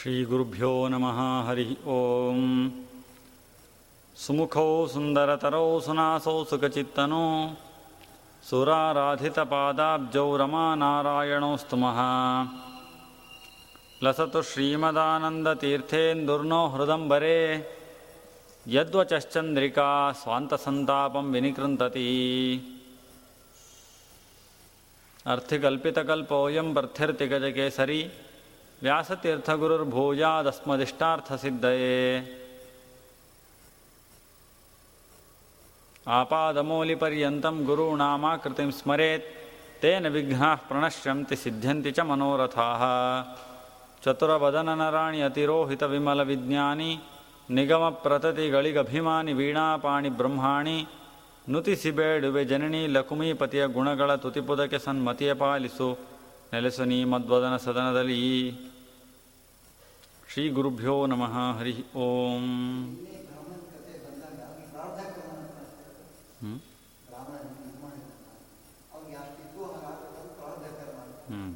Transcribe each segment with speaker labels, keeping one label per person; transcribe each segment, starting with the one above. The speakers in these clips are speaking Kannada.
Speaker 1: श्रीगुरुभ्यो नमः हरिः ॐ सुमुखौ सुन्दरतरौ सुनासौ सुखचित्तनो सुराराधितपादाब्जौ रमानारायणौ स्तुमः लसतु श्रीमदानन्दतीर्थेन्दुर्नो हृदम्बरे यद्वचश्चन्द्रिका स्वान्तसन्तापं विनिकृन्तति। अर्थिकल्पितकल्पोऽयं ವ್ಯಾಸತೀರ್ಥಗುರುರ್ಭೂಜಾದಸ್ಮದಿಷ್ಟಾರ್ಥಸಿದ್ಧಯೇ ಆಪಾದಮೂಲಿಪರ್ಯಂತಂ ಗುರುನಾಮಾಕೃತಿಂ ಸ್ಮರೆತ್, ತೇನ ವಿಘ್ನಾ ಪ್ರಣಶ್ಯಂತಿ ಸಿದ್ಧ್ಯಂತಿ ಚ ಮನೋರಥಾ. ಚತುರವದನನರಾಣಿ ಅತಿರೋಹಿತ ವಿಮಲ ವಿಜ್ಞಾನಿ, ನಿಗಮ ಪ್ರತತಿಗಳಿಗಭಿಮಾನಿ ವೀಣಾಪಾಣಿ ಬ್ರಹ್ಮಾಣಿ ನುತಿಸಿಬೇಡುವೆ ಜನನಿ ಲಕುಮೀಪತಿಯ ಗುಣಗಳ ತುತಿಪುದಕ್ಕೆ ಸನ್ಮತಿಯ ಪಾಲಿಸು, ನೆಲೆಸು ನೀ ಮದ್ವದನ ಸದನದಲ್ಲಿ. ಶ್ರೀ ಗುರುಭ್ಯೋ ನಮಃ ಹರಿ ಓಂ ಹ್ಞೂ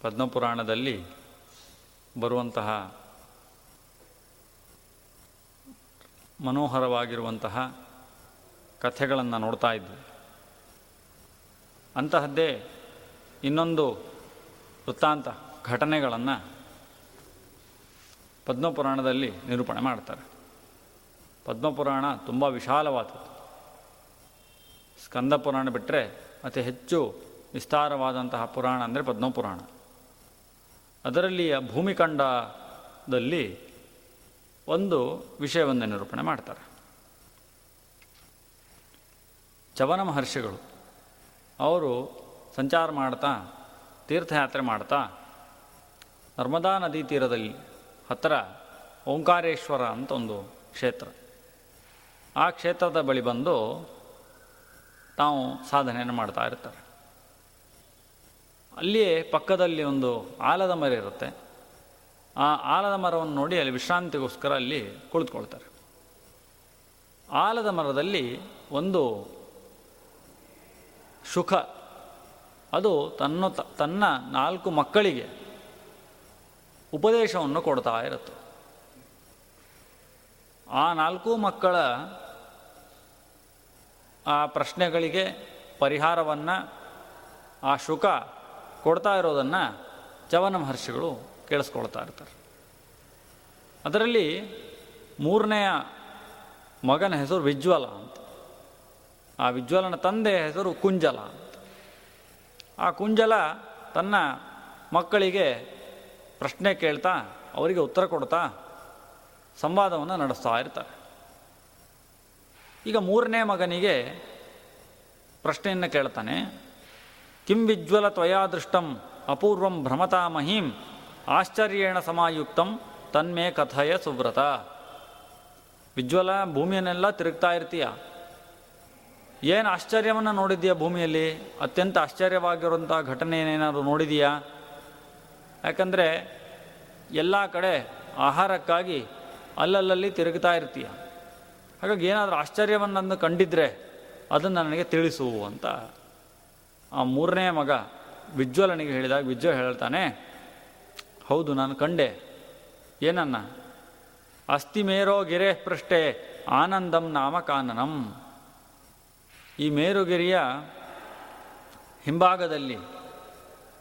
Speaker 1: ಪದ್ಮಪುರಾಣದಲ್ಲಿ ಬರುವಂತಹ ಮನೋಹರವಾಗಿರುವಂತಹ ಕಥೆಗಳನ್ನು ನೋಡ್ತಾ ಇದ್ವಿ. ಅಂತಹದ್ದೇ ಇನ್ನೊಂದು ವೃತ್ತಾಂತ ಘಟನೆಗಳನ್ನು ಪದ್ಮಪುರಾಣದಲ್ಲಿ ನಿರೂಪಣೆ ಮಾಡ್ತಾರೆ. ಪದ್ಮಪುರಾಣ ತುಂಬ ವಿಶಾಲವಾದದ್ದು. ಸ್ಕಂದ ಪುರಾಣ ಬಿಟ್ಟರೆ ಅತಿ ಹೆಚ್ಚು ವಿಸ್ತಾರವಾದಂತಹ ಪುರಾಣ ಅಂದರೆ ಪದ್ಮಪುರಾಣ. ಅದರಲ್ಲಿಯ ಭೂಮಿಖಂಡದಲ್ಲಿ ಒಂದು ವಿಷಯವನ್ನು ನಿರೂಪಣೆ ಮಾಡ್ತಾರೆ. ಚವನ ಮಹರ್ಷಿಗಳು ಅವರು ಸಂಚಾರ ಮಾಡ್ತಾ, ತೀರ್ಥಯಾತ್ರೆ ಮಾಡ್ತಾ, ನರ್ಮದಾ ನದಿ ತೀರದಲ್ಲಿ ಹತ್ತಿರ ಓಂಕಾರೇಶ್ವರ ಅಂತ ಒಂದು ಕ್ಷೇತ್ರ. ಆ ಕ್ಷೇತ್ರದ ಬಳಿ ಬಂದು ತಾವು ಸಾಧನೆಯನ್ನು ಮಾಡ್ತಾ ಇರ್ತಾರೆ. ಅಲ್ಲಿಯೇ ಪಕ್ಕದಲ್ಲಿ ಒಂದು ಆಲದ ಮರ ಇರುತ್ತೆ. ಆ ಆಲದ ಮರವನ್ನು ನೋಡಿ ಅಲ್ಲಿ ವಿಶ್ರಾಂತಿಗೋಸ್ಕರ ಅಲ್ಲಿ ಕುಳಿತುಕೊಳ್ತಾರೆ. ಆಲದ ಮರದಲ್ಲಿ ಒಂದು ಸುಖ. ಅದು ತನ್ನ ತನ್ನ ನಾಲ್ಕು ಮಕ್ಕಳಿಗೆ ಉಪದೇಶವನ್ನು ಕೊಡ್ತಾ ಇರುತ್ತೆ. ಆ ನಾಲ್ಕು ಮಕ್ಕಳ ಆ ಪ್ರಶ್ನೆಗಳಿಗೆ ಪರಿಹಾರವನ್ನು, ಆ ಶುಕ ಕೊಡ್ತಾ ಇರೋದನ್ನು ಚವನ ಮಹರ್ಷಿಗಳು ಕೇಳಿಸ್ಕೊಳ್ತಾ ಇರ್ತಾರೆ. ಅದರಲ್ಲಿ ಮೂರನೆಯ ಮಗನ ಹೆಸರು ವಿಜ್ವಲ ಅಂತ. ಆ ವಿಜ್ವಲನ ತಂದೆ ಹೆಸರು ಕುಂಜಲ ಆ ಕುಂಜಲ ತನ್ನ ಮಕ್ಕಳಿಗೆ ಪ್ರಶ್ನೆ ಕೇಳ್ತಾ, ಅವರಿಗೆ ಉತ್ತರ ಕೊಡ್ತಾ ಸಂವಾದವನ್ನು ನಡೆಸ್ತಾ ಇರ್ತಾರೆ. ಈಗ ಮೂರನೇ ಮಗನಿಗೆ ಪ್ರಶ್ನೆಯನ್ನು ಕೇಳ್ತಾನೆ, ಕಿಂ ವಿಜ್ವಲ ತ್ವಯಾ ದೃಷ್ಟಂ ಅಪೂರ್ವಂ ಭ್ರಮತಾ ಮಹಿಂ ಆಶ್ಚರ್ಯೇಣ ಸಮಾಯುಕ್ತಂ ತನ್ಮೇ ಕಥಯ ಸುವ್ರತ. ವಿಜ್ವಲ, ಭೂಮಿಯನ್ನೆಲ್ಲ ತಿರುಗ್ತಾ ಇರ್ತೀಯ? ಏನು ಆಶ್ಚರ್ಯವನ್ನು ನೋಡಿದೆಯಾ ಭೂಮಿಯಲ್ಲಿ? ಅತ್ಯಂತ ಆಶ್ಚರ್ಯವಾಗಿರುವಂಥ ಘಟನೆ ಏನೇನಾದರೂ ನೋಡಿದೀಯಾ? ಯಾಕಂದರೆ ಎಲ್ಲ ಕಡೆ ಆಹಾರಕ್ಕಾಗಿ ಅಲ್ಲಲ್ಲಲ್ಲಿ ತಿರುಗ್ತಾ ಇರ್ತೀಯ. ಹಾಗಾಗಿ ಏನಾದರೂ ಆಶ್ಚರ್ಯವನ್ನು ಕಂಡಿದ್ರೆ ಅದನ್ನು ನನಗೆ ತಿಳಿಸು ಅಂತ ಆ ಮೂರನೇ ಮಗ ವಿಜ್ವಲನಿಗೆ ಹೇಳಿದಾಗ ವಿಜ್ವ ಹೇಳ್ತಾನೆ, ಹೌದು, ನಾನು ಕಂಡೆ. ಏನನ್ನ? ಅಸ್ಥಿ ಮೇರೋ ಗಿರೆ ಪೃಷ್ಠೆ ಆನಂದಂ ನಾಮ ಕಾನನಂ ಈ ಮೇರುಗಿರಿಯ ಹಿಂಭಾಗದಲ್ಲಿ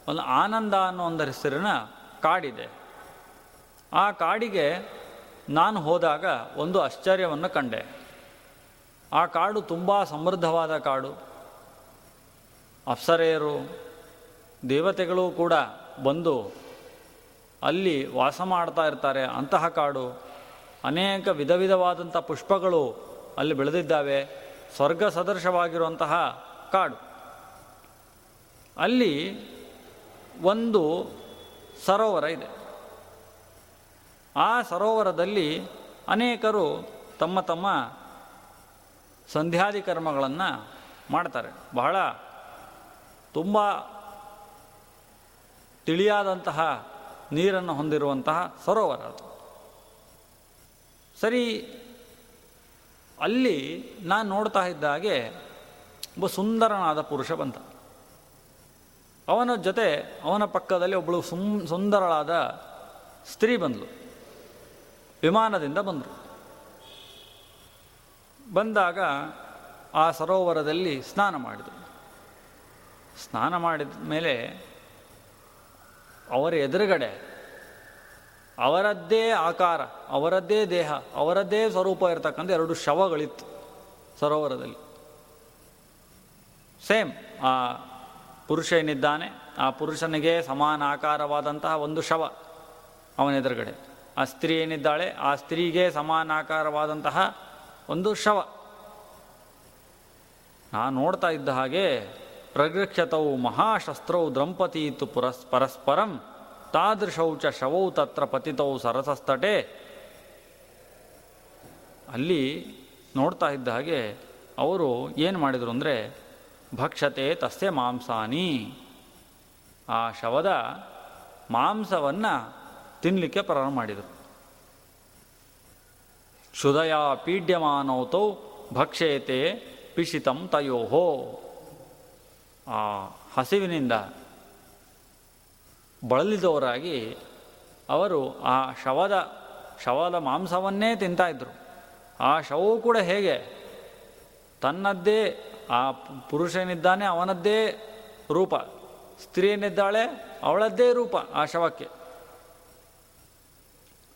Speaker 1: ಒಂದು ಆನಂದ ಅನ್ನೋ ಒಂದು ಹೆಸರಿನ ಕಾಡಿದೆ. ಆ ಕಾಡಿಗೆ ನಾನು ಹೋದಾಗ ಒಂದು ಆಶ್ಚರ್ಯವನ್ನು ಕಂಡೆ. ಆ ಕಾಡು ತುಂಬ ಸಮೃದ್ಧವಾದ ಕಾಡು. ಅಪ್ಸರೆಯರು, ದೇವತೆಗಳು ಕೂಡ ಬಂದು ಅಲ್ಲಿ ವಾಸ ಮಾಡ್ತಾ ಇರ್ತಾರೆ. ಅಂತಹ ಕಾಡು ಅನೇಕ ವಿಧ ವಿಧವಾದಂಥ ಪುಷ್ಪಗಳು ಅಲ್ಲಿ ಬೆಳೆದಿದ್ದಾವೆ. ಸ್ವರ್ಗ ಸದೃಶವಾಗಿರುವಂತಹ ಕಾಡು. ಅಲ್ಲಿ ಒಂದು ಸರೋವರ ಇದೆ. ಆ ಸರೋವರದಲ್ಲಿ ಅನೇಕರು ತಮ್ಮ ತಮ್ಮ ಸಂಧ್ಯಾದಿ ಕರ್ಮಗಳನ್ನು ಮಾಡ್ತಾರೆ. ಬಹಳ ತುಂಬ ತಿಳಿಯಾದಂತಹ ನೀರನ್ನು ಹೊಂದಿರುವಂತಹ ಸರೋವರ ಅದು. ಸರಿ ಅಲ್ಲಿ ನಾನು ನೋಡ್ತಾ ಇದ್ದ ಹಾಗೆ ಒಬ್ಬ ಸುಂದರನಾದ ಪುರುಷ ಬಂತ ಅವನ ಜೊತೆ ಅವನ ಪಕ್ಕದಲ್ಲಿ ಒಬ್ಬಳು ಸುಂ, ಸುಂದರಳಾದ ಸ್ತ್ರೀ ಬಂದಳು ವಿಮಾನದಿಂದ ಬಂದರು. ಬಂದಾಗ ಆ ಸರೋವರದಲ್ಲಿ ಸ್ನಾನ ಮಾಡಿದರು. ಸ್ನಾನ ಮಾಡಿದ ಮೇಲೆ ಅವರ ಎದುರುಗಡೆ ಅವರದ್ದೇ ಆಕಾರ, ಅವರದ್ದೇ ದೇಹ, ಅವರದ್ದೇ ಸ್ವರೂಪ ಇರತಕ್ಕಂಥ ಎರಡು ಶವಗಳಿತ್ತು ಸರೋವರದಲ್ಲಿ. ಸೇಮ್, ಆ ಪುರುಷ ಏನಿದ್ದಾನೆ, ಆ ಪುರುಷನಿಗೆ ಸಮಾನ ಆಕಾರವಾದಂತಹ ಒಂದು ಶವ ಅವನ ಎದುರುಗಡೆ. ಆ ಸ್ತ್ರೀ ಏನಿದ್ದಾಳೆ, ಆ ಸ್ತ್ರೀಗೆ ಸಮಾನಾಕಾರವಾದಂತಹ ಒಂದು ಶವ. ನಾನು ನೋಡ್ತಾ ಇದ್ದ ಹಾಗೆ ಪ್ರಗೃಕ್ಷತವು ಮಹಾಶಸ್ತ್ರವು ದ್ರಂಪತಿ ಇತ್ತು ಪುರಸ್, ಪರಸ್ಪರಂ. ತಾದೃಶೌ ಚ ಶವೌ ತತ್ರ ಪತಿತೌ ಸರಸಸ್ತಟೆ. ಅಲ್ಲಿ ನೋಡ್ತಾ ಇದ್ದ ಹಾಗೆ ಅವರು ಏನು ಮಾಡಿದರು ಅಂದರೆ, ಭಕ್ಷತೆ ತಸ್ಯ ಮಾಂಸಾನಿ. ಆ ಶವದ ಮಾಂಸವನ್ನು ತಿನ್ನಲಿಕ್ಕೆ ಪ್ರಾರಂಭ ಮಾಡಿದರು. ಕ್ಷುದಯ ಪೀಡ್ಯಮಾನೌತೌ ಭಕ್ಷೇತೆ ಪಿಶಿತಂ ತಯೋಹೋ. ಆ ಹಸಿವಿನಿಂದ ಬಳಲಿದವರಾಗಿ ಅವರು ಆ ಶವದ ಶವದ ಮಾಂಸವನ್ನೇ ತಿಂತಾಯಿದ್ರು ಆ ಶವವು ಕೂಡ ಹೇಗೆ? ತನ್ನದ್ದೇ, ಆ ಪುರುಷನಿದ್ದಾನೆ ಅವನದ್ದೇ ರೂಪ. ಸ್ತ್ರೀಯನಿದ್ದಾಳೆ ಅವಳದ್ದೇ ರೂಪ ಆ ಶವಕ್ಕೆ.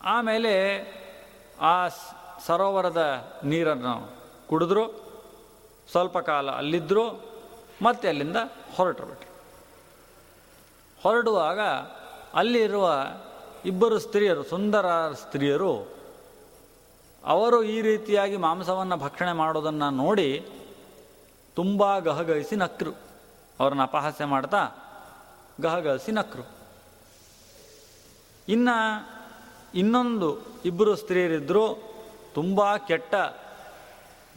Speaker 1: ಆಮೇಲೆ ಆ ಸರೋವರದ ನೀರನ್ನು ಕುಡಿದ್ರು. ಸ್ವಲ್ಪ ಕಾಲ ಅಲ್ಲಿದ್ದರು ಮತ್ತೆ ಅಲ್ಲಿಂದ ಹೊರಟರು ಬಿಟ್ರು. ಹೊರಡುವಾಗ ಅಲ್ಲಿರುವ ಇಬ್ಬರು ಸ್ತ್ರೀಯರು, ಸುಂದರ ಸ್ತ್ರೀಯರು, ಅವರು ಈ ರೀತಿಯಾಗಿ ಮಾಂಸವನ್ನು ಭಕ್ಷಣೆ ಮಾಡೋದನ್ನು ನೋಡಿ ತುಂಬ ಗಹಗಹಿಸಿ ನಕ್ರು. ಅವ್ರನ್ನ ಅಪಹಾಸ್ಯ ಮಾಡ್ತಾ ಗಹಗಹಿಸಿ ನಕ್ರು. ಇನ್ನು ಇನ್ನೊಂದು ಇಬ್ಬರು ಸ್ತ್ರೀಯರಿದ್ದರು ತುಂಬ ಕೆಟ್ಟ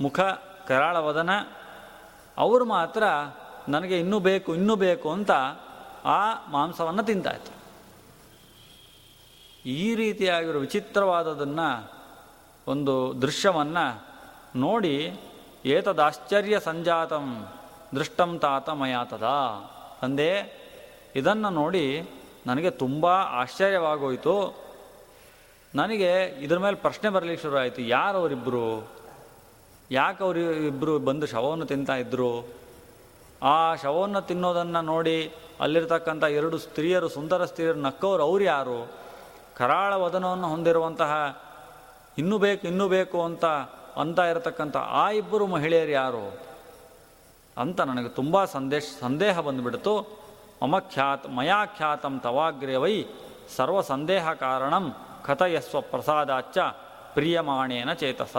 Speaker 1: ಮುಖ ಕರಾಳವದನ ಅವರು ಮಾತ್ರ ನನಗೆ ಇನ್ನೂ ಬೇಕು ಇನ್ನೂ ಬೇಕು ಅಂತ ಆ ಮಾಂಸವನ್ನು ತಿಂತಾಯಿತು. ಈ ರೀತಿಯಾಗಿರೋ ವಿಚಿತ್ರವಾದದನ್ನು ಒಂದು ದೃಶ್ಯವನ್ನು ನೋಡಿ ಏತದಾಶ್ಚರ್ಯ ಸಂಜಾತಂ ದೃಷ್ಟಂ ತಾತ ಮಯಾತದ ತಂದೆ. ಇದನ್ನು ನೋಡಿ ನನಗೆ ತುಂಬ ಆಶ್ಚರ್ಯವಾಗೋಯಿತು. ನನಗೆ ಇದ್ರ ಮೇಲೆ ಪ್ರಶ್ನೆ ಬರಲಿಕ್ಕೆ ಶುರು ಆಯಿತು ಯಾರು ಅವರಿಬ್ಬರು ಯಾಕೆ ಅವರು ಇಬ್ಬರು ಬಂದು ಶವವನ್ನು ತಿಂತಾ ಇದ್ದರು ಆ ಶವವನ್ನು ತಿನ್ನೋದನ್ನು ನೋಡಿ ಅಲ್ಲಿರ್ತಕ್ಕಂಥ ಎರಡು ಸ್ತ್ರೀಯರು, ಸುಂದರ ಸ್ತ್ರೀಯರು, ನಕ್ಕವರು ಅವ್ರು ಯಾರು? ಕರಾಳ ವದನವನ್ನು ಹೊಂದಿರುವಂತಹ ಇನ್ನೂ ಬೇಕು ಇನ್ನೂ ಬೇಕು ಅಂತ ಅಂತ ಇರತಕ್ಕಂಥ ಆ ಇಬ್ಬರು ಮಹಿಳೆಯರು ಯಾರು? ಅಂತ ನನಗೆ ತುಂಬ ಸಂದೇಶ, ಸಂದೇಹ ಬಂದುಬಿಡ್ತು. ಮಮ ಖ್ಯಾತ್, ಮಯಾ ಖ್ಯಾತಂ ತವಾಗ್ರೇವೈ ಸರ್ವ ಸಂದೇಹ ಕಾರಣಂ ಕಥಯಸ್ವ ಪ್ರಸಾದಾಚ್ಚ ಪ್ರಿಯಮಾಣೇನ ಚೇತಸ.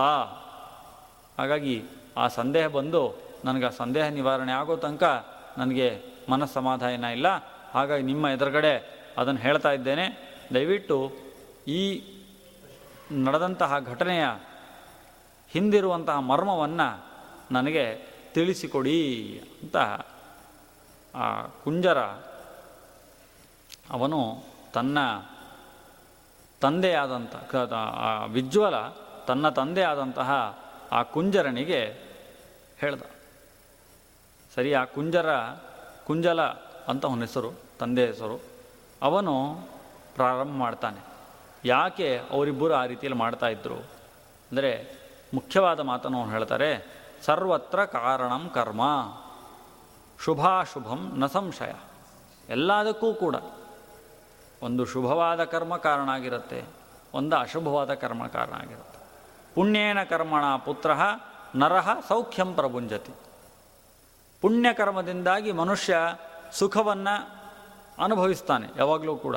Speaker 1: ಹಾಗಾಗಿ ಆ ಸಂದೇಹ ಬಂದು ನನಗೆ ಆ ಸಂದೇಹ ನಿವಾರಣೆ ಆಗೋ ತನಕ ನನಗೆ ಮನಸ್ಸಮಾಧಾನ ಇಲ್ಲ. ಹಾಗಾಗಿ ನಿಮ್ಮ ಎದುರುಗಡೆ ಅದನ್ನು ಹೇಳ್ತಾ ಇದ್ದೇನೆ. ದಯವಿಟ್ಟು ಈ ನಡೆದಂತಹ ಘಟನೆಯ ಹಿಂದಿರುವಂತಹ ಮರ್ಮವನ್ನು ನನಗೆ ತಿಳಿಸಿಕೊಡಿ ಅಂತ ಆ ಕುಂಜರ ಅವನು ತನ್ನ ತಂದೆಯಾದಂಥ ವಿಜ್ವಲ ತನ್ನ ತಂದೆಯಾದಂತಹ ಆ ಕುಂಜರನಿಗೆ ಹೇಳ್ದ. ಸರಿ, ಆ ಕುಂಜರ ಕುಂಜಲ ಅಂತ ಅವನ ಹೆಸರು, ತಂದೆ ಹೆಸರು. ಅವನು ಪ್ರಾರಂಭ ಮಾಡ್ತಾನೆ. ಯಾಕೆ ಅವರಿಬ್ಬರು ಆ ರೀತಿಯಲ್ಲಿ ಮಾಡ್ತಾ ಇದ್ರು? ಅಂದರೆ ಮುಖ್ಯವಾದ ಮಾತನ್ನು ಅವನು ಹೇಳ್ತಾರೆ, ಸರ್ವತ್ರ ಕಾರಣಂ ಕರ್ಮ, ಶುಭಾಶುಭಂ ನ ಸಂಶಯ. ಎಲ್ಲದಕ್ಕೂ ಕೂಡ ಒಂದು ಶುಭವಾದ ಕರ್ಮ ಕಾರಣ ಆಗಿರುತ್ತೆ, ಒಂದು ಅಶುಭವಾದ ಕರ್ಮ ಕಾರಣ ಆಗಿರುತ್ತೆ. ಪುಣ್ಯೇನ ಕರ್ಮಣ ಪುತ್ರ ನರಹ ಸೌಖ್ಯಂ ಪ್ರಭುಂಜತಿ. ಪುಣ್ಯಕರ್ಮದಿಂದಾಗಿ ಮನುಷ್ಯ ಸುಖವನ್ನು ಅನುಭವಿಸ್ತಾನೆ, ಯಾವಾಗಲೂ ಕೂಡ.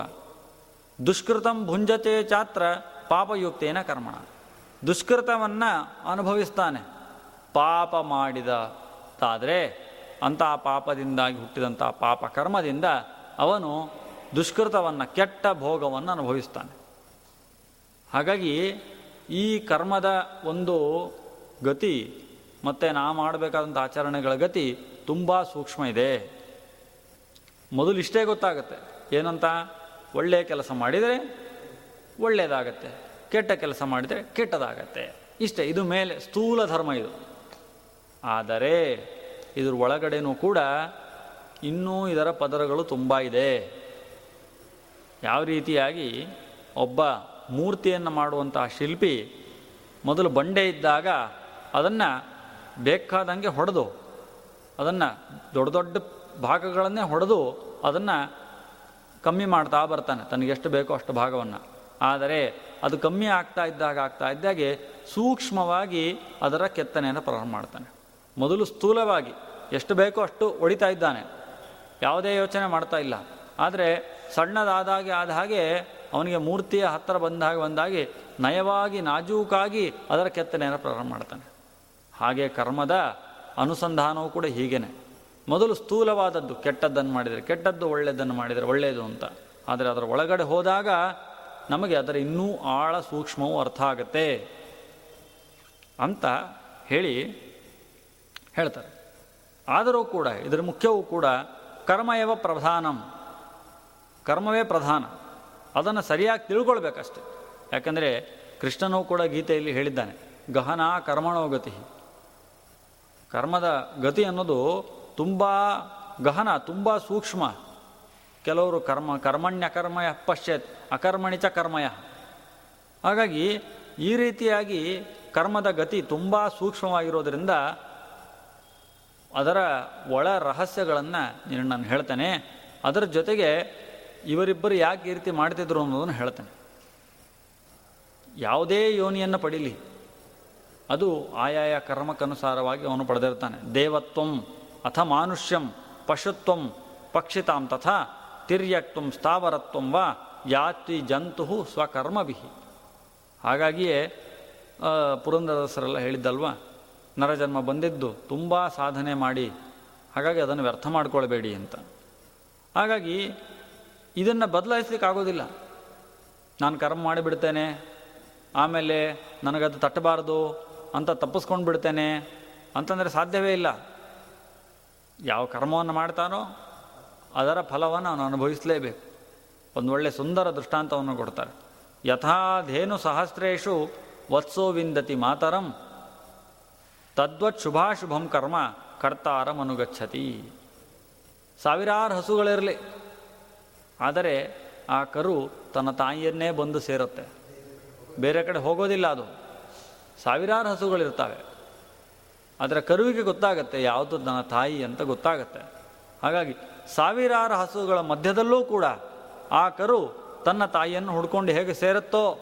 Speaker 1: ದುಷ್ಕೃತಂ ಭುಂಜತೆ ಚಾತ್ರ ಪಾಪಯುಕ್ತೇನ ಕರ್ಮಣ. ದುಷ್ಕೃತವನ್ನು ಅನುಭವಿಸ್ತಾನೆ. ಪಾಪ ಮಾಡಿದ ತಾದರೆ ಅಂತಹ ಪಾಪದಿಂದಾಗಿ ಹುಟ್ಟಿದಂಥ ಪಾಪ ಕರ್ಮದಿಂದ ಅವನು ದುಷ್ಕೃತವನ್ನು, ಕೆಟ್ಟ ಭೋಗವನ್ನು ಅನುಭವಿಸ್ತಾನೆ. ಹಾಗಾಗಿ ಈ ಕರ್ಮದ ಒಂದು ಗತಿ ಮತ್ತು ನಾ ಮಾಡಬೇಕಾದಂಥ ಆಚರಣೆಗಳ ಗತಿ ತುಂಬ ಸೂಕ್ಷ್ಮ ಇದೆ. ಮೊದಲು ಇಷ್ಟೇ ಗೊತ್ತಾಗುತ್ತೆ. ಏನಂತ? ಒಳ್ಳೆಯ ಕೆಲಸ ಮಾಡಿದರೆ ಒಳ್ಳೆಯದಾಗತ್ತೆ ಕೆಟ್ಟ ಕೆಲಸ ಮಾಡಿದರೆ ಕೆಟ್ಟದಾಗತ್ತೆ. ಇಷ್ಟೇ, ಇದು ಮೇಲೆ ಸ್ಥೂಲ ಧರ್ಮ ಇದು. ಆದರೆ, ಇದ್ರ ಒಳಗಡೆನೂ ಕೂಡ ಇನ್ನೂ ಇದರ ಪದರಗಳು ತುಂಬ ಇದೆ. ಯಾವ ರೀತಿಯಾಗಿ? ಒಬ್ಬ ಮೂರ್ತಿಯನ್ನು ಮಾಡುವಂತಹ ಶಿಲ್ಪಿ ಮೊದಲು ಬಂಡೆ ಇದ್ದಾಗ ಅದನ್ನು ಬೇಕಾದಂಗೆ ಹೊಡೆದು ಅದನ್ನು ದೊಡ್ಡ ದೊಡ್ಡ ಭಾಗಗಳನ್ನೇ ಹೊಡೆದು ಅದನ್ನು ಕಮ್ಮಿ ಮಾಡ್ತಾ ಬರ್ತಾನೆ. ತನಗೆಷ್ಟು ಬೇಕೋ ಅಷ್ಟು ಭಾಗವನ್ನು. ಆದರೆ ಅದು ಕಮ್ಮಿ ಆಗ್ತಾ ಇದ್ದಾಗ ಆಗ್ತಾ ಇದ್ದಾಗೆ ಸೂಕ್ಷ್ಮವಾಗಿ ಅದರ ಕೆತ್ತನೆಯನ್ನು ಪ್ರಾರಂಭ ಮಾಡ್ತಾನೆ. ಮೊದಲು ಸ್ಥೂಲವಾಗಿ ಎಷ್ಟು ಬೇಕೋ ಅಷ್ಟು ಒಡಿತಾ ಇದ್ದಾನೆ. ಯಾವುದೇ ಯೋಚನೆ ಮಾಡ್ತಾ ಇಲ್ಲ. ಆದರೆ ಸಣ್ಣದಾದಾಗೆ ಆದ ಹಾಗೆ ಅವನಿಗೆ ಮೂರ್ತಿಯ ಹತ್ತಿರ ಬಂದಾಗ ಬಂದಾಗಿ ನಯವಾಗಿ ನಾಜೂಕಾಗಿ ಅದರ ಕೆತ್ತನೆಯನ್ನು ಪ್ರಾರಂಭ ಮಾಡ್ತಾನೆ. ಹಾಗೆ ಕರ್ಮದ ಅನುಸಂಧಾನವೂ ಕೂಡ ಹೀಗೇನೆ. ಮೊದಲು ಸ್ಥೂಲವಾದದ್ದು, ಕೆಟ್ಟದ್ದನ್ನು ಮಾಡಿದರೆ, ಕೆಟ್ಟದ್ದು ಒಳ್ಳೆಯದನ್ನು ಮಾಡಿದರೆ ಒಳ್ಳೆಯದು ಅಂತ. ಆದರೆ ಅದರ ಒಳಗಡೆ ಹೋದಾಗ ನಮಗೆ ಅದರ ಇನ್ನೂ ಆಳ ಸೂಕ್ಷ್ಮವೂ ಅರ್ಥ ಆಗುತ್ತೆ ಅಂತ ಹೇಳಿ ಹೇಳ್ತಾರೆ. ಆದರೂ ಕೂಡ, ಇದರ ಮುಖ್ಯವೂ ಕೂಡ ಕರ್ಮಯವ ಪ್ರಧಾನಂ. ಕರ್ಮವೇ ಪ್ರಧಾನ. ಅದನ್ನು ಸರಿಯಾಗಿ ತಿಳ್ಕೊಳ್ಬೇಕಷ್ಟೆ. ಯಾಕಂದರೆ ಕೃಷ್ಣನೂ ಕೂಡ ಗೀತೆಯಲ್ಲಿ ಹೇಳಿದ್ದಾನೆ, ಗಹನ ಕರ್ಮಣೋ ಗತಿ. ಕರ್ಮದ ಗತಿ ಅನ್ನೋದು ತುಂಬ ಗಹನ, ತುಂಬ ಸೂಕ್ಷ್ಮ. ಕೆಲವರು ಕರ್ಮ, ಕರ್ಮಣ್ಯ ಕರ್ಮಯ ಪಶ್ಚಾತ್ ಅಕರ್ಮಣಿತ ಕರ್ಮಯ. ಹಾಗಾಗಿ ಈ ರೀತಿಯಾಗಿ ಕರ್ಮದ ಗತಿ ತುಂಬ ಸೂಕ್ಷ್ಮವಾಗಿರೋದ್ರಿಂದ ಅದರ ಒಳ ರಹಸ್ಯಗಳನ್ನು ನೀನು ನಾನು ಹೇಳ್ತೇನೆ. ಅದರ ಜೊತೆಗೆ ಇವರಿಬ್ಬರು ಯಾಕೆ ಈ ರೀತಿ ಮಾಡ್ತಿದ್ರು ಅನ್ನೋದನ್ನು ಹೇಳ್ತೇನೆ. ಯಾವುದೇ ಯೋನಿಯನ್ನು ಪಡೀಲಿ. ಅದು ಆಯಾಯ ಕರ್ಮಕ್ಕನುಸಾರವಾಗಿ ಅವನು ಪಡೆದಿರ್ತಾನೆ. ದೇವತ್ವಂ ಅಥ ಮಾನುಷ್ಯಂ ಪಶುತ್ವಂ ಪಕ್ಷಿತಾಂ ತಥಾ ತಿರ್ಯಕ್ತ್ವಂ ಸ್ಥಾವರತ್ವಂ ವಾ ಯಾತಿ ಜಂತು ಸ್ವಕರ್ಮವಿಹಿ. ಹಾಗಾಗಿಯೇ ಪುರಂದರಸರೆಲ್ಲ ಹೇಳಿದ್ದಲ್ವ? ನರಜನ್ಮ ಬಂದಿದ್ದು ತುಂಬ ಸಾಧನೆ ಮಾಡಿ, ಹಾಗಾಗಿ ಅದನ್ನು ವ್ಯರ್ಥ ಮಾಡಿಕೊಳ್ಬೇಡಿ ಅಂತ. ಹಾಗಾಗಿ ಇದನ್ನು ಬದಲಾಯಿಸ್ಲಿಕ್ಕಾಗೋದಿಲ್ಲ. ನಾನು ಕರ್ಮ ಮಾಡಿಬಿಡ್ತೇನೆ, ಆಮೇಲೆ ನನಗದು ತಟ್ಟಬಾರ್ದು ಅಂತ ತಪ್ಪಿಸ್ಕೊಂಡು ಬಿಡ್ತೇನೆ ಅಂತಂದರೆ ಸಾಧ್ಯವೇ ಇಲ್ಲ. ಯಾವ ಕರ್ಮವನ್ನು ಮಾಡ್ತಾನೋ ಅದರ ಫಲವನ್ನು ಅವನು ಅನುಭವಿಸಲೇಬೇಕು. ಒಂದು ಒಳ್ಳೆ ಸುಂದರ ದೃಷ್ಟಾಂತವನ್ನು ಕೊಡ್ತಾರೆ. ಯಥಾಧೇನು ಸಹಸ್ರೇಶು ವತ್ಸೋ ವಿಂದತಿ ಮಾತರಂ ತದ್ವತ್ ಶುಭಾಶುಭಂ ಕರ್ಮ ಕರ್ತಾರಂ ಅನುಗಚ್ಚತಿ. ಸಾವಿರಾರು ಹಸುಗಳಿರಲಿ. ಆದರೆ ಆ ಕರು ತನ್ನ ತಾಯಿಯನ್ನೇ ಬಂದು ಸೇರುತ್ತೆ. ಬೇರೆ ಕಡೆ ಹೋಗೋದಿಲ್ಲ ಅದು. ಸಾವಿರಾರು ಹಸುಗಳಿರ್ತವೆ ಅದರ ಕರುವಿಗೆ ಗೊತ್ತಾಗತ್ತೆ ಯಾವುದು ನನ್ನ ತಾಯಿ ಅಂತ ಗೊತ್ತಾಗತ್ತೆ. ಹಾಗಾಗಿ ಸಾವಿರಾರು ಹಸುಗಳ ಮಧ್ಯದಲ್ಲೂ ಕೂಡ ಆ ಕರು ತನ್ನ ತಾಯಿಯನ್ನು ಹುಡ್ಕೊಂಡು ಹೇಗೆ ಸೇರುತ್ತೋ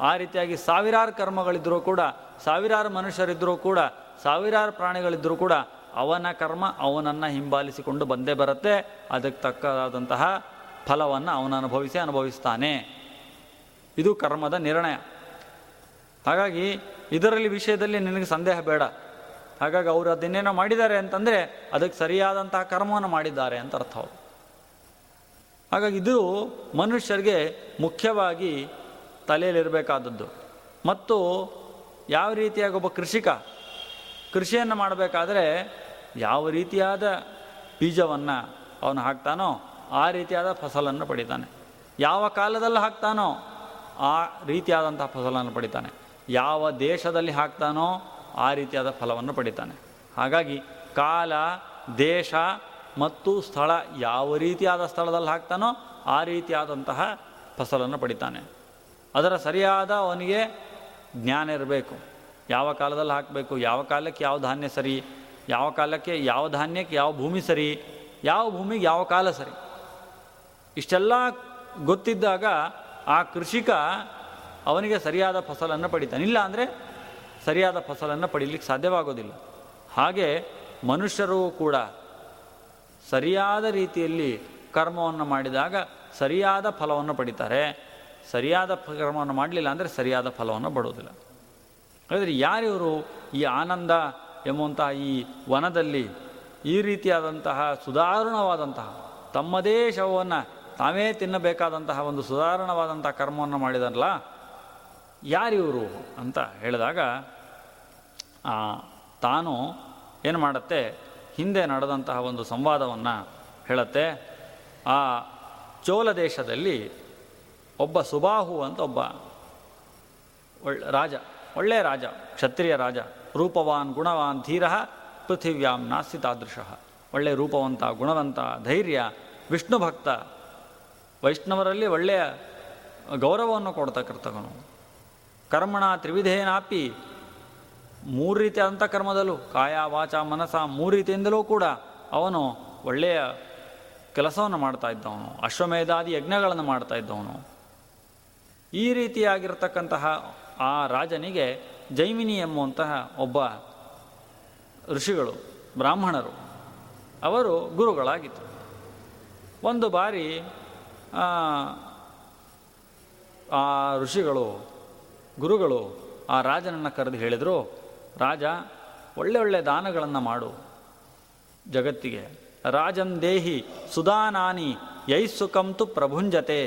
Speaker 1: ಆ ರೀತಿಯಾಗಿ ಸಾವಿರಾರು ಕರ್ಮಗಳಿದ್ದರೂ ಕೂಡ, ಸಾವಿರಾರು ಮನುಷ್ಯರಿದ್ದರೂ ಕೂಡ, ಸಾವಿರಾರು ಪ್ರಾಣಿಗಳಿದ್ದರೂ ಕೂಡ ಅವನ ಕರ್ಮ ಅವನನ್ನು ಹಿಂಬಾಲಿಸಿಕೊಂಡು ಬಂದೇ ಬರುತ್ತೆ. ಅದಕ್ಕೆ ತಕ್ಕದಾದಂತಹ ಫಲವನ್ನು ಅವನು ಅನುಭವಿಸಿ ಅನುಭವಿಸ್ತಾನೆ. ಇದು ಕರ್ಮದ ನಿರ್ಣಯ. ಹಾಗಾಗಿ ಇದರಲ್ಲಿ ವಿಷಯದಲ್ಲಿ ನಿನಗೆ ಸಂದೇಹ ಬೇಡ. ಹಾಗಾಗಿ ಅವರು ಅದನ್ನೇನೋ ಮಾಡಿದ್ದಾರೆ ಅಂತಂದರೆ ಅದಕ್ಕೆ ಸರಿಯಾದಂತಹ ಕರ್ಮವನ್ನು ಮಾಡಿದ್ದಾರೆ ಅಂತ ಅರ್ಥ ಅವರು. ಹಾಗಾಗಿ ಇದು ಮನುಷ್ಯರಿಗೆ ಮುಖ್ಯವಾಗಿ ತಲೆಯಲ್ಲಿರಬೇಕಾದದ್ದು. ಮತ್ತು ಯಾವ ರೀತಿಯಾಗಿ ಒಬ್ಬ ಕೃಷಿಕ ಕೃಷಿಯನ್ನು ಮಾಡಬೇಕಾದ್ರೆ ಯಾವ ರೀತಿಯಾದ ಬೀಜವನ್ನು ಅವನು ಹಾಕ್ತಾನೋ ಆ ರೀತಿಯಾದ ಫಸಲನ್ನು ಪಡಿತಾನೆ. ಯಾವ ಕಾಲದಲ್ಲಿ ಹಾಕ್ತಾನೋ ಆ ರೀತಿಯಾದಂಥ ಫಸಲನ್ನು ಪಡಿತಾನೆ. ಯಾವ ದೇಶದಲ್ಲಿ ಹಾಕ್ತಾನೋ ಆ ರೀತಿಯಾದ ಫಲವನ್ನು ಪಡಿತಾನೆ. ಹಾಗಾಗಿ ಕಾಲ, ದೇಶ ಮತ್ತು ಸ್ಥಳ ಯಾವ ರೀತಿಯಾದ ಸ್ಥಳದಲ್ಲಿ ಹಾಕ್ತಾನೋ ಆ ರೀತಿಯಾದಂತಹ ಫಸಲನ್ನು ಪಡಿತಾನೆ. ಅದರ ಸರಿಯಾದ ಅವನಿಗೆ ಜ್ಞಾನ ಇರಬೇಕು. ಯಾವ ಕಾಲದಲ್ಲಿ ಹಾಕಬೇಕು, ಯಾವ ಕಾಲಕ್ಕೆ ಯಾವ ಧಾನ್ಯ ಸರಿ, ಯಾವ ಕಾಲಕ್ಕೆ ಯಾವ ಧಾನ್ಯಕ್ಕೆ ಯಾವ ಭೂಮಿ ಸರಿ, ಯಾವ ಭೂಮಿಗೆ ಯಾವ ಕಾಲ ಸರಿ. ಇಷ್ಟೆಲ್ಲ ಗೊತ್ತಿದ್ದಾಗ ಆ ಕೃಷಿಕ ಅವನಿಗೆ ಸರಿಯಾದ ಫಸಲನ್ನು ಪಡಿತಾನೆ. ಇಲ್ಲ ಅಂದರೆ ಸರಿಯಾದ ಫಸಲನ್ನು ಪಡೀಲಿಕ್ಕೆ ಸಾಧ್ಯವಾಗೋದಿಲ್ಲ. ಹಾಗೆ ಮನುಷ್ಯರು ಕೂಡ ಸರಿಯಾದ ರೀತಿಯಲ್ಲಿ ಕರ್ಮವನ್ನು ಮಾಡಿದಾಗ ಸರಿಯಾದ ಫಲವನ್ನು ಪಡಿತಾರೆ. ಸರಿಯಾದ ಕರ್ಮವನ್ನು ಮಾಡಲಿಲ್ಲ ಅಂದರೆ ಸರಿಯಾದ ಫಲವನ್ನು ಬಡೋದಿಲ್ಲ ಹಾಗಾದರೆ ಯಾರಿವರು ಈ ಆನಂದ ಎಂಬಂತಹ ಈ ವನದಲ್ಲಿ ಈ ರೀತಿಯಾದಂತಹ ಸುಧಾರಣವಾದಂತಹ ತಮ್ಮದೇ ಶವವನ್ನು ತಾವೇ ತಿನ್ನಬೇಕಾದಂತಹ ಒಂದು ಸುಧಾರಣವಾದಂತಹ ಕರ್ಮವನ್ನು ಮಾಡಿದಾರಲ್ಲ ಯಾರಿವರು ಅಂತ ಹೇಳಿದಾಗ ತಾನು ಏನು ಮಾಡುತ್ತೆ? ಹಿಂದೆ ನಡೆದಂತಹ ಒಂದು ಸಂವಾದವನ್ನು ಹೇಳುತ್ತೆ. ಆ ಚೋಲ ದೇಶದಲ್ಲಿ ಒಬ್ಬ ಸುಬಾಹು ಅಂತ ಒಬ್ಬ ಒಳ್ಳೆ ರಾಜ ಒಳ್ಳೆಯ ರಾಜ, ಕ್ಷತ್ರಿಯ ರಾಜ, ರೂಪವಾನ್, ಗುಣವಾನ್, ಧೀರ, ಪೃಥಿವ್ಯಾಂ ನಾಸ್ತಿ ತಾದೃಶ. ಒಳ್ಳೆಯ ರೂಪವಂತ, ಗುಣವಂತ, ಧೈರ್ಯ ವಿಷ್ಣು ಭಕ್ತ ವೈಷ್ಣವರಲ್ಲಿ ಒಳ್ಳೆಯ ಗೌರವವನ್ನು ಕೊಡ್ತಕ್ಕಂಥವನು. ಕರ್ಮಣ ತ್ರಿವಿಧೇನಾಪಿ. ಮೂರು ರೀತಿಯಾದಂಥ ಕರ್ಮದಲ್ಲೂ, ಕಾಯ, ವಾಚ, ಮನಸ ಮೂರು ರೀತಿಯಿಂದಲೂ ಕೂಡ ಅವನು ಒಳ್ಳೆಯ ಕೆಲಸವನ್ನು ಮಾಡ್ತಾ ಇದ್ದವನು, ಅಶ್ವಮೇಧಾದಿ ಯಜ್ಞಗಳನ್ನು ಮಾಡ್ತಾ ಇದ್ದವನು. ಈ ರೀತಿಯಾಗಿರ್ತಕ್ಕಂತಹ ಆ ರಾಜನಿಗೆ ಜೈಮಿನಿ ಎಂಬುವಂತಹ ಒಬ್ಬ ಋಷಿಗಳು, ಬ್ರಾಹ್ಮಣರು, ಅವರು ಗುರುಗಳಾಗಿದ್ದರು. ಒಂದು ಬಾರಿ ಆ ಋಷಿಗಳು ಗುರುಗಳು ಆ ರಾಜನನ್ನು ಕರೆದು ಹೇಳಿದರು, ರಾಜ, ಒಳ್ಳೆ ಒಳ್ಳೆ ದಾನಗಳನ್ನು ಮಾಡು ಜಗತ್ತಿಗೆ. ರಾಜನ್ ದೇಹಿ ಸುಧಾನಾನಿ ಯೈಸುಕಂತು ಪ್ರಭುಂಜತೆ.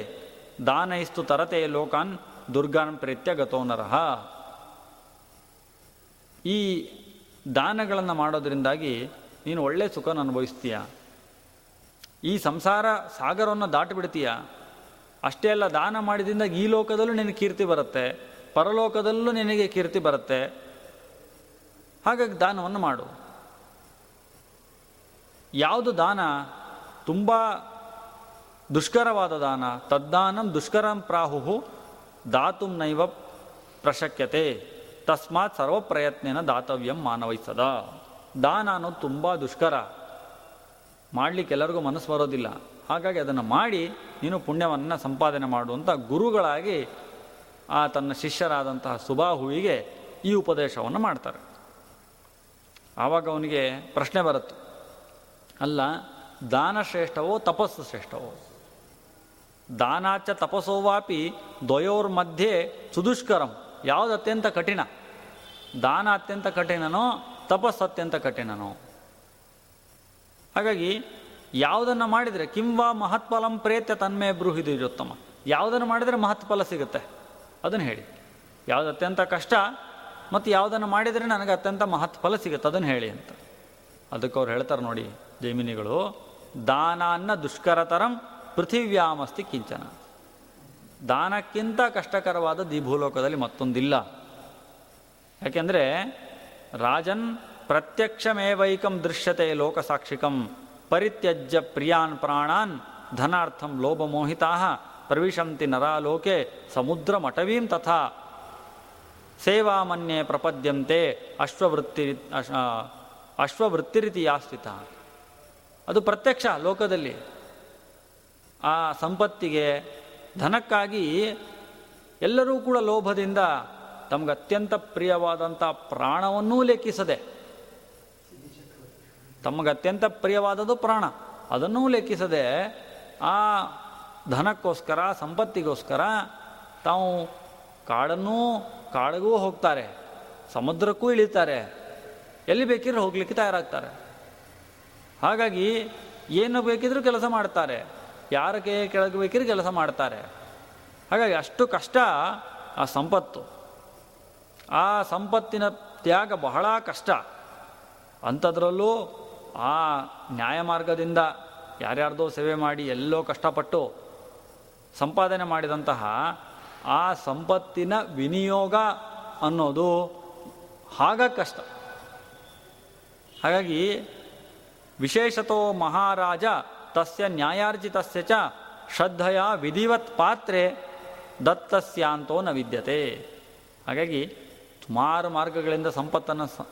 Speaker 1: ದಾನೈಸ್ತು ತರತೆ ಲೋಕಾನ್ ದುರ್ಗಾನ್ ಪ್ರೀತ್ಯ ಗತೋನರಹ ಈ ದಾನಗಳನ್ನು ಮಾಡೋದ್ರಿಂದಾಗಿ ನೀನು ಒಳ್ಳೆ ಸುಖನ ಅನುಭವಿಸ್ತೀಯ. ಈ ಸಂಸಾರ ಸಾಗರವನ್ನು ದಾಟಿಬಿಡ್ತೀಯ ಅಷ್ಟೇ ಅಲ್ಲ, ದಾನ ಮಾಡಿದಿಂದ ಈ ಲೋಕದಲ್ಲೂ ನಿನಗೆ ಕೀರ್ತಿ ಬರುತ್ತೆ. ಪರಲೋಕದಲ್ಲೂ ನಿನಗೆ ಕೀರ್ತಿ ಬರುತ್ತೆ. ಹಾಗಾಗಿ ದಾನವನ್ನು ಮಾಡು. ಯಾವುದು ದಾನ? ತುಂಬ ದುಷ್ಕರವಾದ ದಾನ. ತದ್ದಾನಂ ದುಷ್ಕರಂ ಪ್ರಾಹು ದಾತು ನೈವ ಪ್ರಶಕ್ಯತೆ. ತಸ್ಮಾತ್ ಸರ್ವ ಪ್ರಯತ್ನ ದಾತವ್ಯಂ ಮಾನವಹಿಸದ ದಾನ ಅನ್ನೋದು ತುಂಬ ದುಷ್ಕರ. ಮಾಡಲಿಕ್ಕೆ ಎಲ್ಲರಿಗೂ ಮನಸ್ಸು ಬರೋದಿಲ್ಲ. ಹಾಗಾಗಿ ಅದನ್ನು ಮಾಡಿ ನೀನು ಪುಣ್ಯವನ್ನು ಸಂಪಾದನೆ ಮಾಡುವಂಥ ಗುರುಗಳಾಗಿ ಆ ತನ್ನ ಶಿಷ್ಯರಾದಂತಹ ಸುಬಾಹುವಿಗೆ ಈ ಉಪದೇಶವನ್ನು ಮಾಡ್ತಾರೆ. ಆವಾಗ ಅವನಿಗೆ ಪ್ರಶ್ನೆ ಬರುತ್ತೆ. ಅಲ್ಲ ದಾನ ಶ್ರೇಷ್ಠವೋ ತಪಸ್ಸು ಶ್ರೇಷ್ಠವೋ? ದಾನಾಚ ತಪಸ್ಸೋವಾಪಿ ದ್ವಯೋರ್ ಮಧ್ಯೆ ಸುದುಷ್ಕರಂ. ಯಾವುದು ಅತ್ಯಂತ ಕಠಿಣ? ದಾನ ಅತ್ಯಂತ ಕಠಿಣನೋ ತಪಸ್ಸು ಅತ್ಯಂತ ಕಠಿಣನೋ? ಹಾಗಾಗಿ ಯಾವುದನ್ನು ಮಾಡಿದರೆ ಕಿಂವಾ ಮಹತ್ಫಲಂ ಪ್ರೇತ್ಯ ತನ್ಮೇ ಉತ್ತಮ ಯಾವುದನ್ನು ಮಾಡಿದರೆ ಮಹತ್ಫಲ ಸಿಗುತ್ತೆ? ಅದನ್ನು ಹೇಳಿ. ಯಾವುದು ಅತ್ಯಂತ ಕಷ್ಟ ಮತ್ತು ಯಾವುದನ್ನು ಮಾಡಿದರೆ ನನಗೆ ಅತ್ಯಂತ ಮಹತ್ ಫಲ ಸಿಗುತ್ತೆ, ಅದನ್ನು ಹೇಳಿ ಅಂತ. ಅದಕ್ಕೆ ಅವ್ರು ಹೇಳ್ತಾರೆ ನೋಡಿ ಜೈಮಿನಿಗಳು ದಾನಾನ್ನ ದುಷ್ಕರತರಂ ಪೃಥಿವ್ಯಾಮಸ್ತಿ ಕಿಂಚನ. ದಾನಕ್ಕಿಂತ ಕಷ್ಟಕರವಾದ ಈ ಭೂಲೋಕದಲ್ಲಿ ಮತ್ತೊಂದಿಲ್ಲ. ಯಾಕೆಂದರೆ ರಾಜನ್ ಪ್ರತ್ಯಕ್ಷಮೇವೈಕಂ ದೃಶ್ಯತೆ ಲೋಕಸಾಕ್ಷಿಕಂ ಪರಿತ್ಯಜ್ಯ ಪ್ರಿಯಾನ್ ಪ್ರಾಣಾನ್ ಧನಾರ್ಥಂ ಲೋಭಮೋಹಿತಾ ಪ್ರವಿಶಂತಿ ನರಾಲೋಕೆ ಸಮುದ್ರ ಮಠವೀಂ ತಥಾ. ಸೇವಾಮನ್ಯೆ ಪ್ರಪದ್ಯಂತೆ ಅಶ್ವವೃತ್ತಿ ಅಶ್ವವೃತ್ತಿರಿತಿ ಯಾಸ್ಥಿತ ಅದು ಪ್ರತ್ಯಕ್ಷ ಲೋಕದಲ್ಲಿ. ಆ ಸಂಪತ್ತಿಗೆ ಧನಕ್ಕಾಗಿ ಎಲ್ಲರೂ ಕೂಡ ಲೋಭದಿಂದ ತಮಗೆ ಅತ್ಯಂತ ಪ್ರಿಯವಾದಂಥ ಪ್ರಾಣವನ್ನೂ ಲೆಕ್ಕಿಸದೆ. ತಮಗೆ ಅತ್ಯಂತ ಪ್ರಿಯವಾದದ್ದು ಪ್ರಾಣ. ಅದನ್ನೂ ಲೆಕ್ಕಿಸದೆ ಆ ಧನಕ್ಕೋಸ್ಕರ, ಸಂಪತ್ತಿಗೋಸ್ಕರ ತಾವು ಕಾಡನ್ನೂ ಕಾಡಿಗೂ ಹೋಗ್ತಾರೆ, ಸಮುದ್ರಕ್ಕೂ ಇಳಿತಾರೆ, ಎಲ್ಲಿ ಬೇಕಿದ್ರೆ ಹೋಗ್ಲಿಕ್ಕೆ ತಯಾರಾಗ್ತಾರೆ. ಹಾಗಾಗಿ ಏನು ಬೇಕಿದ್ರೂ ಕೆಲಸ ಮಾಡ್ತಾರೆ ಯಾರ ಕೈ ಕೆಳಗೆ ಬೇಕಿದ್ರೆ ಕೆಲಸ ಮಾಡ್ತಾರೆ. ಹಾಗಾಗಿ ಅಷ್ಟು ಕಷ್ಟ ಆ ಸಂಪತ್ತು. ಆ ಸಂಪತ್ತಿನ ತ್ಯಾಗ ಬಹಳ ಕಷ್ಟ. ಅಂಥದ್ರಲ್ಲೂ ಆ ನ್ಯಾಯ ಮಾರ್ಗದಿಂದ ಯಾರ್ಯಾರ್ದೋ ಸೇವೆ ಮಾಡಿ ಎಲ್ಲೋ ಕಷ್ಟಪಟ್ಟು ಸಂಪಾದನೆ ಮಾಡಿದಂತಹ ಆ ಸಂಪತ್ತಿನ ವಿನಿಯೋಗ ಅನ್ನೋದು ಆಗ ಕಷ್ಟ. ಹಾಗಾಗಿ ವಿಶೇಷತೋ ಮಹಾರಾಜ ತಸ್ಯ ನ್ಯಾಯಾರ್ಜಿತಸ್ಯ ಚ ಶ್ರದ್ಧೆಯ ವಿಧಿವತ್ ಪಾತ್ರೆ ದತ್ತಸ್ಯಾಂತೋ ನ ವಿದ್ಯತೆ. ಹಾಗಾಗಿ ಸುಮಾರು ಮಾರ್ಗಗಳಿಂದ ಸಂಪತ್ತನ್ನು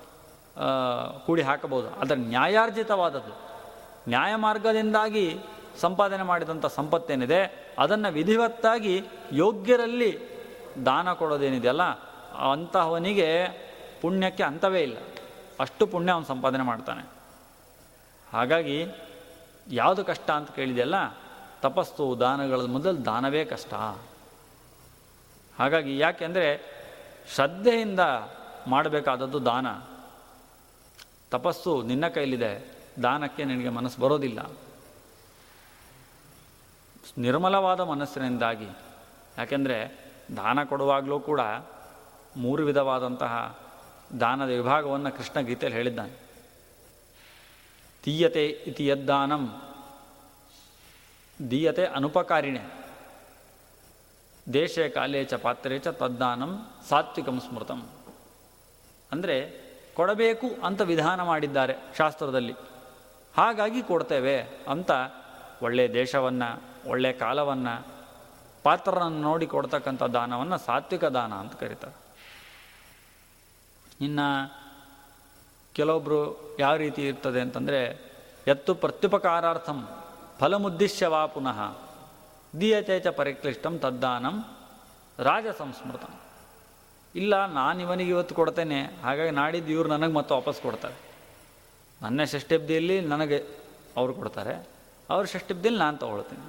Speaker 1: ಕೂಡಿ ಹಾಕಬಹುದು ಅದರ ನ್ಯಾಯಾರ್ಜಿತವಾದದ್ದು. ನ್ಯಾಯ ಮಾರ್ಗದಿಂದಾಗಿ ಸಂಪಾದನೆ ಮಾಡಿದಂಥ ಸಂಪತ್ತೇನಿದೆ, ಅದನ್ನು ವಿಧಿವತ್ತಾಗಿ ಯೋಗ್ಯರಲ್ಲಿ ದಾನ ಕೊಡೋದೇನಿದೆಯಲ್ಲ ಅಂತಹವನಿಗೆ ಪುಣ್ಯಕ್ಕೆ ಅಂತವೇ ಇಲ್ಲ. ಅಷ್ಟು ಪುಣ್ಯ ಅವನು ಸಂಪಾದನೆ ಮಾಡ್ತಾನೆ. ಹಾಗಾಗಿ ಯಾವುದು ಕಷ್ಟ ಅಂತ ಕೇಳಿದೆಯಲ್ಲ, ತಪಸ್ಸು, ದಾನಗಳ ಮೊದಲು ದಾನವೇ ಕಷ್ಟ. ಹಾಗಾಗಿ ಯಾಕೆಂದರೆ ಶ್ರದ್ಧೆಯಿಂದ ಮಾಡಬೇಕಾದದ್ದು ದಾನ. ತಪಸ್ಸು ನಿನ್ನ ಕೈಲಿದೆ, ದಾನಕ್ಕೆ ನಿನಗೆ ಮನಸ್ಸು ಬರೋದಿಲ್ಲ. ನಿರ್ಮಲವಾದ ಮನಸ್ಸಿನಿಂದಾಗಿ. ಯಾಕೆಂದರೆ ದಾನ ಕೊಡುವಾಗಲೂ ಕೂಡ ಮೂರು ವಿಧವಾದಂತಹ ದಾನದ ವಿಭಾಗವನ್ನು ಕೃಷ್ಣ ಗೀತೆಯಲ್ಲಿ ಹೇಳಿದ್ದಾನೆ. ತೀಯತೆ ಇತಿ ಯದ್ದಾನಂ, ದೀಯತೆ ಅನುಪಕಾರಿಣೆ, ದೇಶೇ ಕಾಲೇ ಚ ಪಾತ್ರೆ ಚ ತದ್ದಾನಂ ಸಾತ್ವಿಕಂ ಸ್ಮೃತಂ. ಅಂದರೆ ಕೊಡಬೇಕು ಅಂತ ವಿಧಾನ ಮಾಡಿದ್ದಾರೆ ಶಾಸ್ತ್ರದಲ್ಲಿ. ಹಾಗಾಗಿ ಕೊಡ್ತೇವೆ ಅಂತ ಒಳ್ಳೆಯ ದೇಶವನ್ನು ಒಳ್ಳೆಯ ಕಾಲವನ್ನು ಪಾತ್ರರನ್ನು ನೋಡಿ ಕೊಡ್ತಕ್ಕಂಥ ದಾನವನ್ನು ಸಾತ್ವಿಕ ದಾನ ಅಂತ ಕರೀತಾರೆ. ಇನ್ನು ಕೆಲವೊಬ್ಬರು ಯಾವ ರೀತಿ ಇರ್ತದೆ ಅಂತಂದರೆ, ಎತ್ತು ಪ್ರತ್ಯುಪಕಾರಾರ್ಥಂ ಫಲಮುದ್ದಿಶ್ಯವಾ ಪುನಃ ದೀಯತೆ ಚ ಪರಿಕ್ಲಿಷ್ಟಂ ತದ್ದಾನಂ ರಾಜ ಸಂಸ್ಮೃತ ಇಲ್ಲ, ನಾನು ಇವನಿಗೆ ಇವತ್ತು ಕೊಡ್ತೇನೆ, ಹಾಗಾಗಿ ನಾಡಿದ್ದು ಇವ್ರು ನನಗೆ ಮತ್ತೆ ವಾಪಸ್ ಕೊಡ್ತಾರೆ. ನನ್ನ ಷಷ್ಠಬ್ದಿಯಲ್ಲಿ ನನಗೆ ಅವರು ಕೊಡ್ತಾರೆ, ಅವ್ರ ಷಷ್ಠಬ್ದಿಯಲ್ಲಿ ನಾನು ತಗೊಳ್ತೀನಿ.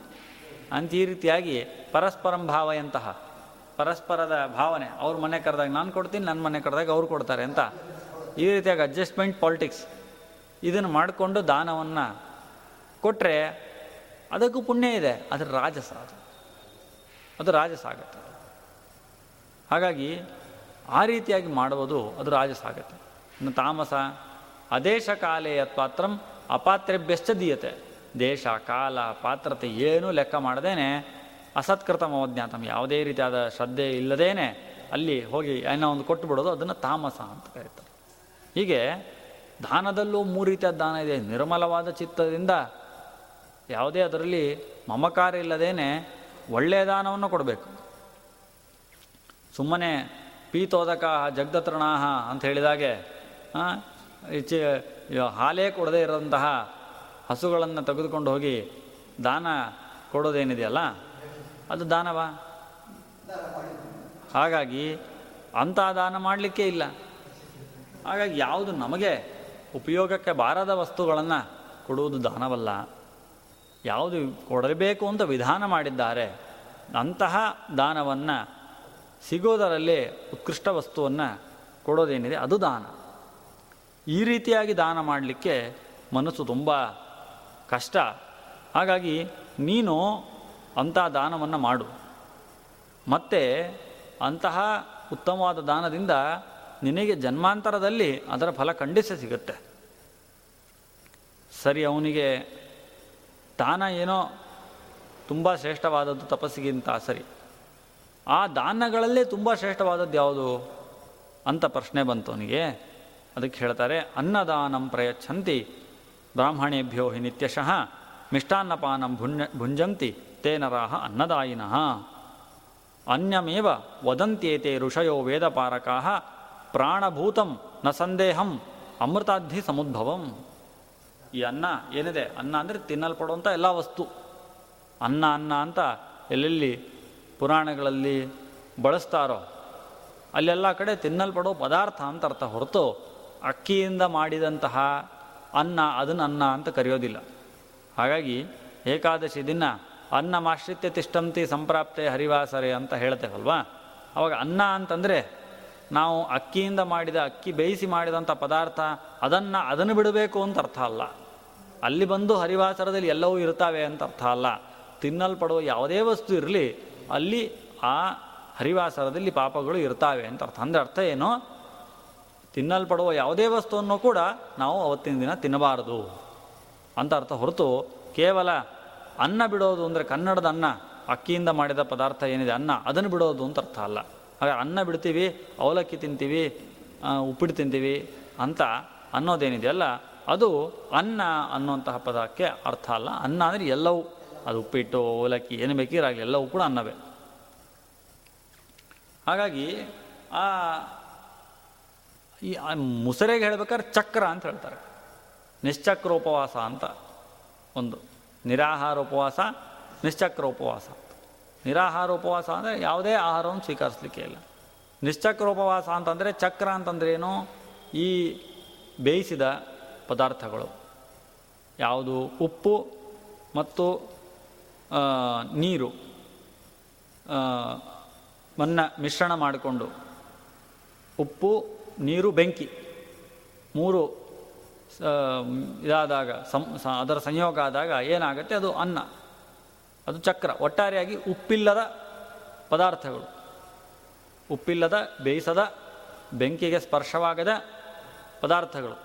Speaker 1: ಅಂತ ಈ ರೀತಿಯಾಗಿ ಪರಸ್ಪರಂ ಭಾವಯಂತಹ, ಪರಸ್ಪರದ ಭಾವನೆ. ಅವ್ರ ಮನೆ ಕರೆದಾಗ ನಾನು ಕೊಡ್ತೀನಿ ನನ್ನ ಮನೆ ಕರೆದಾಗ ಅವ್ರು ಕೊಡ್ತಾರೆ ಅಂತ. ಈ ರೀತಿಯಾಗಿ ಅಡ್ಜಸ್ಟ್ಮೆಂಟ್ ಪಾಲಿಟಿಕ್ಸ್ ಇದನ್ನು ಮಾಡಿಕೊಂಡು ದಾನವನ್ನು ಕೊಟ್ಟರೆ ಅದಕ್ಕೂ ಪುಣ್ಯ ಇದೆ. ಅದರ ರಾಜಸ ಅದು. ಅದು ರಾಜಸ ಆಗುತ್ತೆ. ಹಾಗಾಗಿ ಆ ರೀತಿಯಾಗಿ ಮಾಡುವುದು ಅದು ರಾಜಸ ಆಗುತ್ತೆ. ಇನ್ನು ತಾಮಸ, ಅದೇಶ ಕಾಲೇ ಪಾತ್ರಂ ಅಪಾತ್ರೆಭ್ಯಶ್ಚ ದೀಯತೆ. ದೇಶ, ಕಾಲ, ಪಾತ್ರತೆ ಏನೂ ಲೆಕ್ಕ ಮಾಡದೇನೆ ಅಸತ್ಕೃತ ಮವಜ್ಞಾತಂ ಯಾವುದೇ ರೀತಿಯಾದ ಶ್ರದ್ಧೆ ಇಲ್ಲದೇನೆ ಅಲ್ಲಿ ಹೋಗಿ ಏನೋ ಒಂದು ಕೊಟ್ಟು ಬಿಡೋದು ಅದನ್ನು ತಾಮಸ ಅಂತ ಕರೀತಾರೆ. ಹೀಗೆ ದಾನದಲ್ಲೂ ಮೂರು ರೀತಿಯ ದಾನ ಇದೆ. ನಿರ್ಮಲವಾದ ಚಿತ್ತದಿಂದ ಯಾವುದೇ ಅದರಲ್ಲಿ ಮಮಕಾರ ಇಲ್ಲದೇನೆ ಒಳ್ಳೆಯ ದಾನವನ್ನು ಕೊಡಬೇಕು. ಸುಮ್ಮನೆ ಪೀತೋದಕ ಜಗ್ದತೃಣಾಹ ಅಂತ ಹೇಳಿದಾಗೆ ಚಿ ಹಾಲೇ ಕೊಡದೇ ಇರೋಂತಹ ಹಸುಗಳನ್ನು ತೆಗೆದುಕೊಂಡು ಹೋಗಿ ದಾನ ಕೊಡೋದೇನಿದೆಯಲ್ಲ? ಅದು ದಾನವಾ? ಹಾಗಾಗಿ ಅಂಥ ದಾನ ಮಾಡಲಿಕ್ಕೆ ಇಲ್ಲ. ಹಾಗಾಗಿ ಯಾವುದು ನಮಗೆ ಉಪಯೋಗಕ್ಕೆ ಬಾರದ ವಸ್ತುಗಳನ್ನು ಕೊಡುವುದು ದಾನವಲ್ಲ. ಯಾವುದು ಕೊಡಬೇಕು ಅಂತ ವಿಧಾನ ಮಾಡಿದ್ದಾರೆ, ಅಂತಹ ದಾನವನ್ನು ಸಿಗೋದರಲ್ಲಿ ಉತ್ಕೃಷ್ಟ ವಸ್ತುವನ್ನು ಕೊಡೋದೇನಿದೆ ಅದು ದಾನ. ಈ ರೀತಿಯಾಗಿ ದಾನ ಮಾಡಲಿಕ್ಕೆ ಮನಸ್ಸು ತುಂಬ ಕಷ್ಟ. ಹಾಗಾಗಿ ನೀನು ಅಂತಹ ದಾನವನ್ನು ಮಾಡು. ಮತ್ತು ಅಂತಹ ಉತ್ತಮವಾದ ದಾನದಿಂದ ನಿನಗೆ ಜನ್ಮಾಂತರದಲ್ಲಿ ಅದರ ಫಲ ಖಂಡಿಸ ಸಿಗುತ್ತೆ. ಸರಿ, ಅವನಿಗೆ ದಾನ ಏನೋ ತುಂಬ ಶ್ರೇಷ್ಠವಾದದ್ದು ತಪಸ್ಸಿಗಿಂತ ಸರಿ. ಆ ದಾನಗಳಲ್ಲೇ ತುಂಬ ಶ್ರೇಷ್ಠವಾದದ್ದು ಯಾವುದು? ಅಂತ ಪ್ರಶ್ನೆ ಬಂತು ಅವನಿಗೆ. ಅದಕ್ಕೆ ಹೇಳ್ತಾರೆ, ಅನ್ನದಾನಂ ಪ್ರಯಚ್ಛಂತಿ. ಬ್ರಾಹ್ಮಣೇಭ್ಯೋ ಹಿ ನಿತ್ಯಶಃ ಮಿಷ್ಟಾನ್ನಪಾನಂ ಭುಂಜ ಭುಂಜಂತಿ ತೇ ನರಾಹ ಅನ್ನದಾಯಿನಃ. ಅನ್ಯಮೇವ ವದಂತ್ಯೇತೆ ಋಷಯೋ ವೇದಪಾರಕಾ ಪ್ರಾಣಭೂತಂ ನ ಸಂದೇಹಂ ಅಮೃತಾಧಿ ಸಮುದ್ಭವಂ. ಈ ಅನ್ನ ಏನಿದೆ? ಅನ್ನ ಅಂದರೆ ತಿನ್ನಲ್ಪಡುವಂಥ ಎಲ್ಲ ವಸ್ತು. ಅನ್ನ ಅನ್ನ ಅಂತ ಎಲ್ಲೆಲ್ಲಿ ಪುರಾಣಗಳಲ್ಲಿ ಬಳಸ್ತಾರೋ ಅಲ್ಲೆಲ್ಲ ಕಡೆ ತಿನ್ನಲ್ಪಡೋ ಪದಾರ್ಥ ಅಂತ ಅರ್ಥ ಹೊರತು ಅಕ್ಕಿಯಿಂದ ಮಾಡಿದಂತಹ ಅನ್ನ ಅದನ್ನು ಅನ್ನ ಅಂತ ಕರೆಯೋದಿಲ್ಲ. ಹಾಗಾಗಿ ಏಕಾದಶಿ ದಿನ ಅನ್ನ ಮಾಶ್ರಿತ್ಯ ತಿಷ್ಟಂತಿ ಸಂಪ್ರಾಪ್ತೆ ಹರಿವಾಸರೆ ಅಂತ ಹೇಳ್ತೇವಲ್ವಾ? ಅವಾಗ ಅನ್ನ ಅಂತಂದರೆ ನಾವು ಅಕ್ಕಿಯಿಂದ ಮಾಡಿದ ಅಕ್ಕಿ ಬೇಯಿಸಿ ಮಾಡಿದಂಥ ಪದಾರ್ಥ ಅದನ್ನು ಅದನ್ನು ಬಿಡಬೇಕು ಅಂತ ಅರ್ಥ ಅಲ್ಲ. ಅಲ್ಲಿ ಬಂದು ಹರಿವಾಸರದಲ್ಲಿ ಎಲ್ಲವೂ ಇರ್ತಾವೆ ಅಂತ ಅರ್ಥ ಅಲ್ಲ. ತಿನ್ನಲ್ಪಡುವ ಯಾವುದೇ ವಸ್ತು ಇರಲಿ ಅಲ್ಲಿ ಆ ಹರಿವಾಸರದಲ್ಲಿ ಪಾಪಗಳು ಇರ್ತಾವೆ ಅಂತ ಅರ್ಥ. ಅಂದರೆ ಅರ್ಥ ಏನು? ತಿನ್ನಲ್ಪಡುವ ಯಾವುದೇ ವಸ್ತುವನ್ನು ಕೂಡ ನಾವು ಅವತ್ತಿನ ದಿನ ತಿನ್ನಬಾರದು ಅಂತ ಅರ್ಥ ಹೊರತು ಕೇವಲ ಅನ್ನ ಬಿಡೋದು ಅಂದರೆ ಕನ್ನಡದ ಅನ್ನ, ಅಕ್ಕಿಯಿಂದ ಮಾಡಿದ ಪದಾರ್ಥ ಏನಿದೆ ಅನ್ನ, ಅದನ್ನು ಬಿಡೋದು ಅಂತ ಅರ್ಥ ಅಲ್ಲ. ಹಾಗೆ ಅನ್ನ ಬಿಡ್ತೀವಿ, ಅವಲಕ್ಕಿ ತಿಂತೀವಿ ಉಪ್ಪಿಟ್ಟು ತಿಂತೀವಿ ಅಂತ ಅನ್ನೋದೇನಿದೆಯಲ್ಲ ಅದು ಅನ್ನ ಅನ್ನುವಂತಹ ಪದಕ್ಕೆ ಅರ್ಥ ಅಲ್ಲ. ಅನ್ನ ಅಂದರೆ ಎಲ್ಲವೂ, ಅದು ಉಪ್ಪಿಟ್ಟು, ಅವಲಕ್ಕಿ, ಏನು ಬೇಕಿರಾಗಲಿ ಎಲ್ಲವೂ ಕೂಡ ಅನ್ನವೇ. ಹಾಗಾಗಿ ಆ ಈ ಮುಸರೆಗೆ ಹೇಳ್ಬೇಕಾದ್ರೆ ಚಕ್ರ ಅಂತ ಹೇಳ್ತಾರೆ. ನಿಶ್ಚಕ್ರ ಉಪವಾಸ ಅಂತ ಒಂದು ನಿರಾಹಾರ ಉಪವಾಸ, ನಿಶ್ಚಕ್ರ ಉಪವಾಸ. ನಿರಾಹಾರ ಉಪವಾಸ ಅಂದರೆ ಯಾವುದೇ ಆಹಾರವನ್ನು ಸ್ವೀಕರಿಸಲಿಕ್ಕೆ ಇಲ್ಲ. ನಿಶ್ಚಕ್ರ ಉಪವಾಸ ಅಂತಂದರೆ ಚಕ್ರ ಅಂತಂದ್ರೆ ಏನು? ಈ ಬೇಯಿಸಿದ ಪದಾರ್ಥಗಳು. ಯಾವುದು? ಉಪ್ಪು ಮತ್ತು ನೀರು ಮನ್ನ ಮಿಶ್ರಣ ಮಾಡಿಕೊಂಡು ಉಪ್ಪು ನೀರು ಬೆಂಕಿ. ಮೂರು ಇದಾದಾಗ ಅದರ ಸಂಯೋಗ ಆದಾಗ ಏನಾಗುತ್ತೆ? ಅದು ಅನ್ನ. ಅದು ಚಕ್ರ. ಒಟ್ಟಾರೆಯಾಗಿ ಉಪ್ಪಿಲ್ಲದ ಪದಾರ್ಥಗಳು. ಉಪ್ಪಿಲ್ಲದ, ಬೇಯಿಸದ, ಬೆಂಕಿಗೆ ಸ್ಪರ್ಶವಾಗದ ಪದಾರ್ಥಗಳು.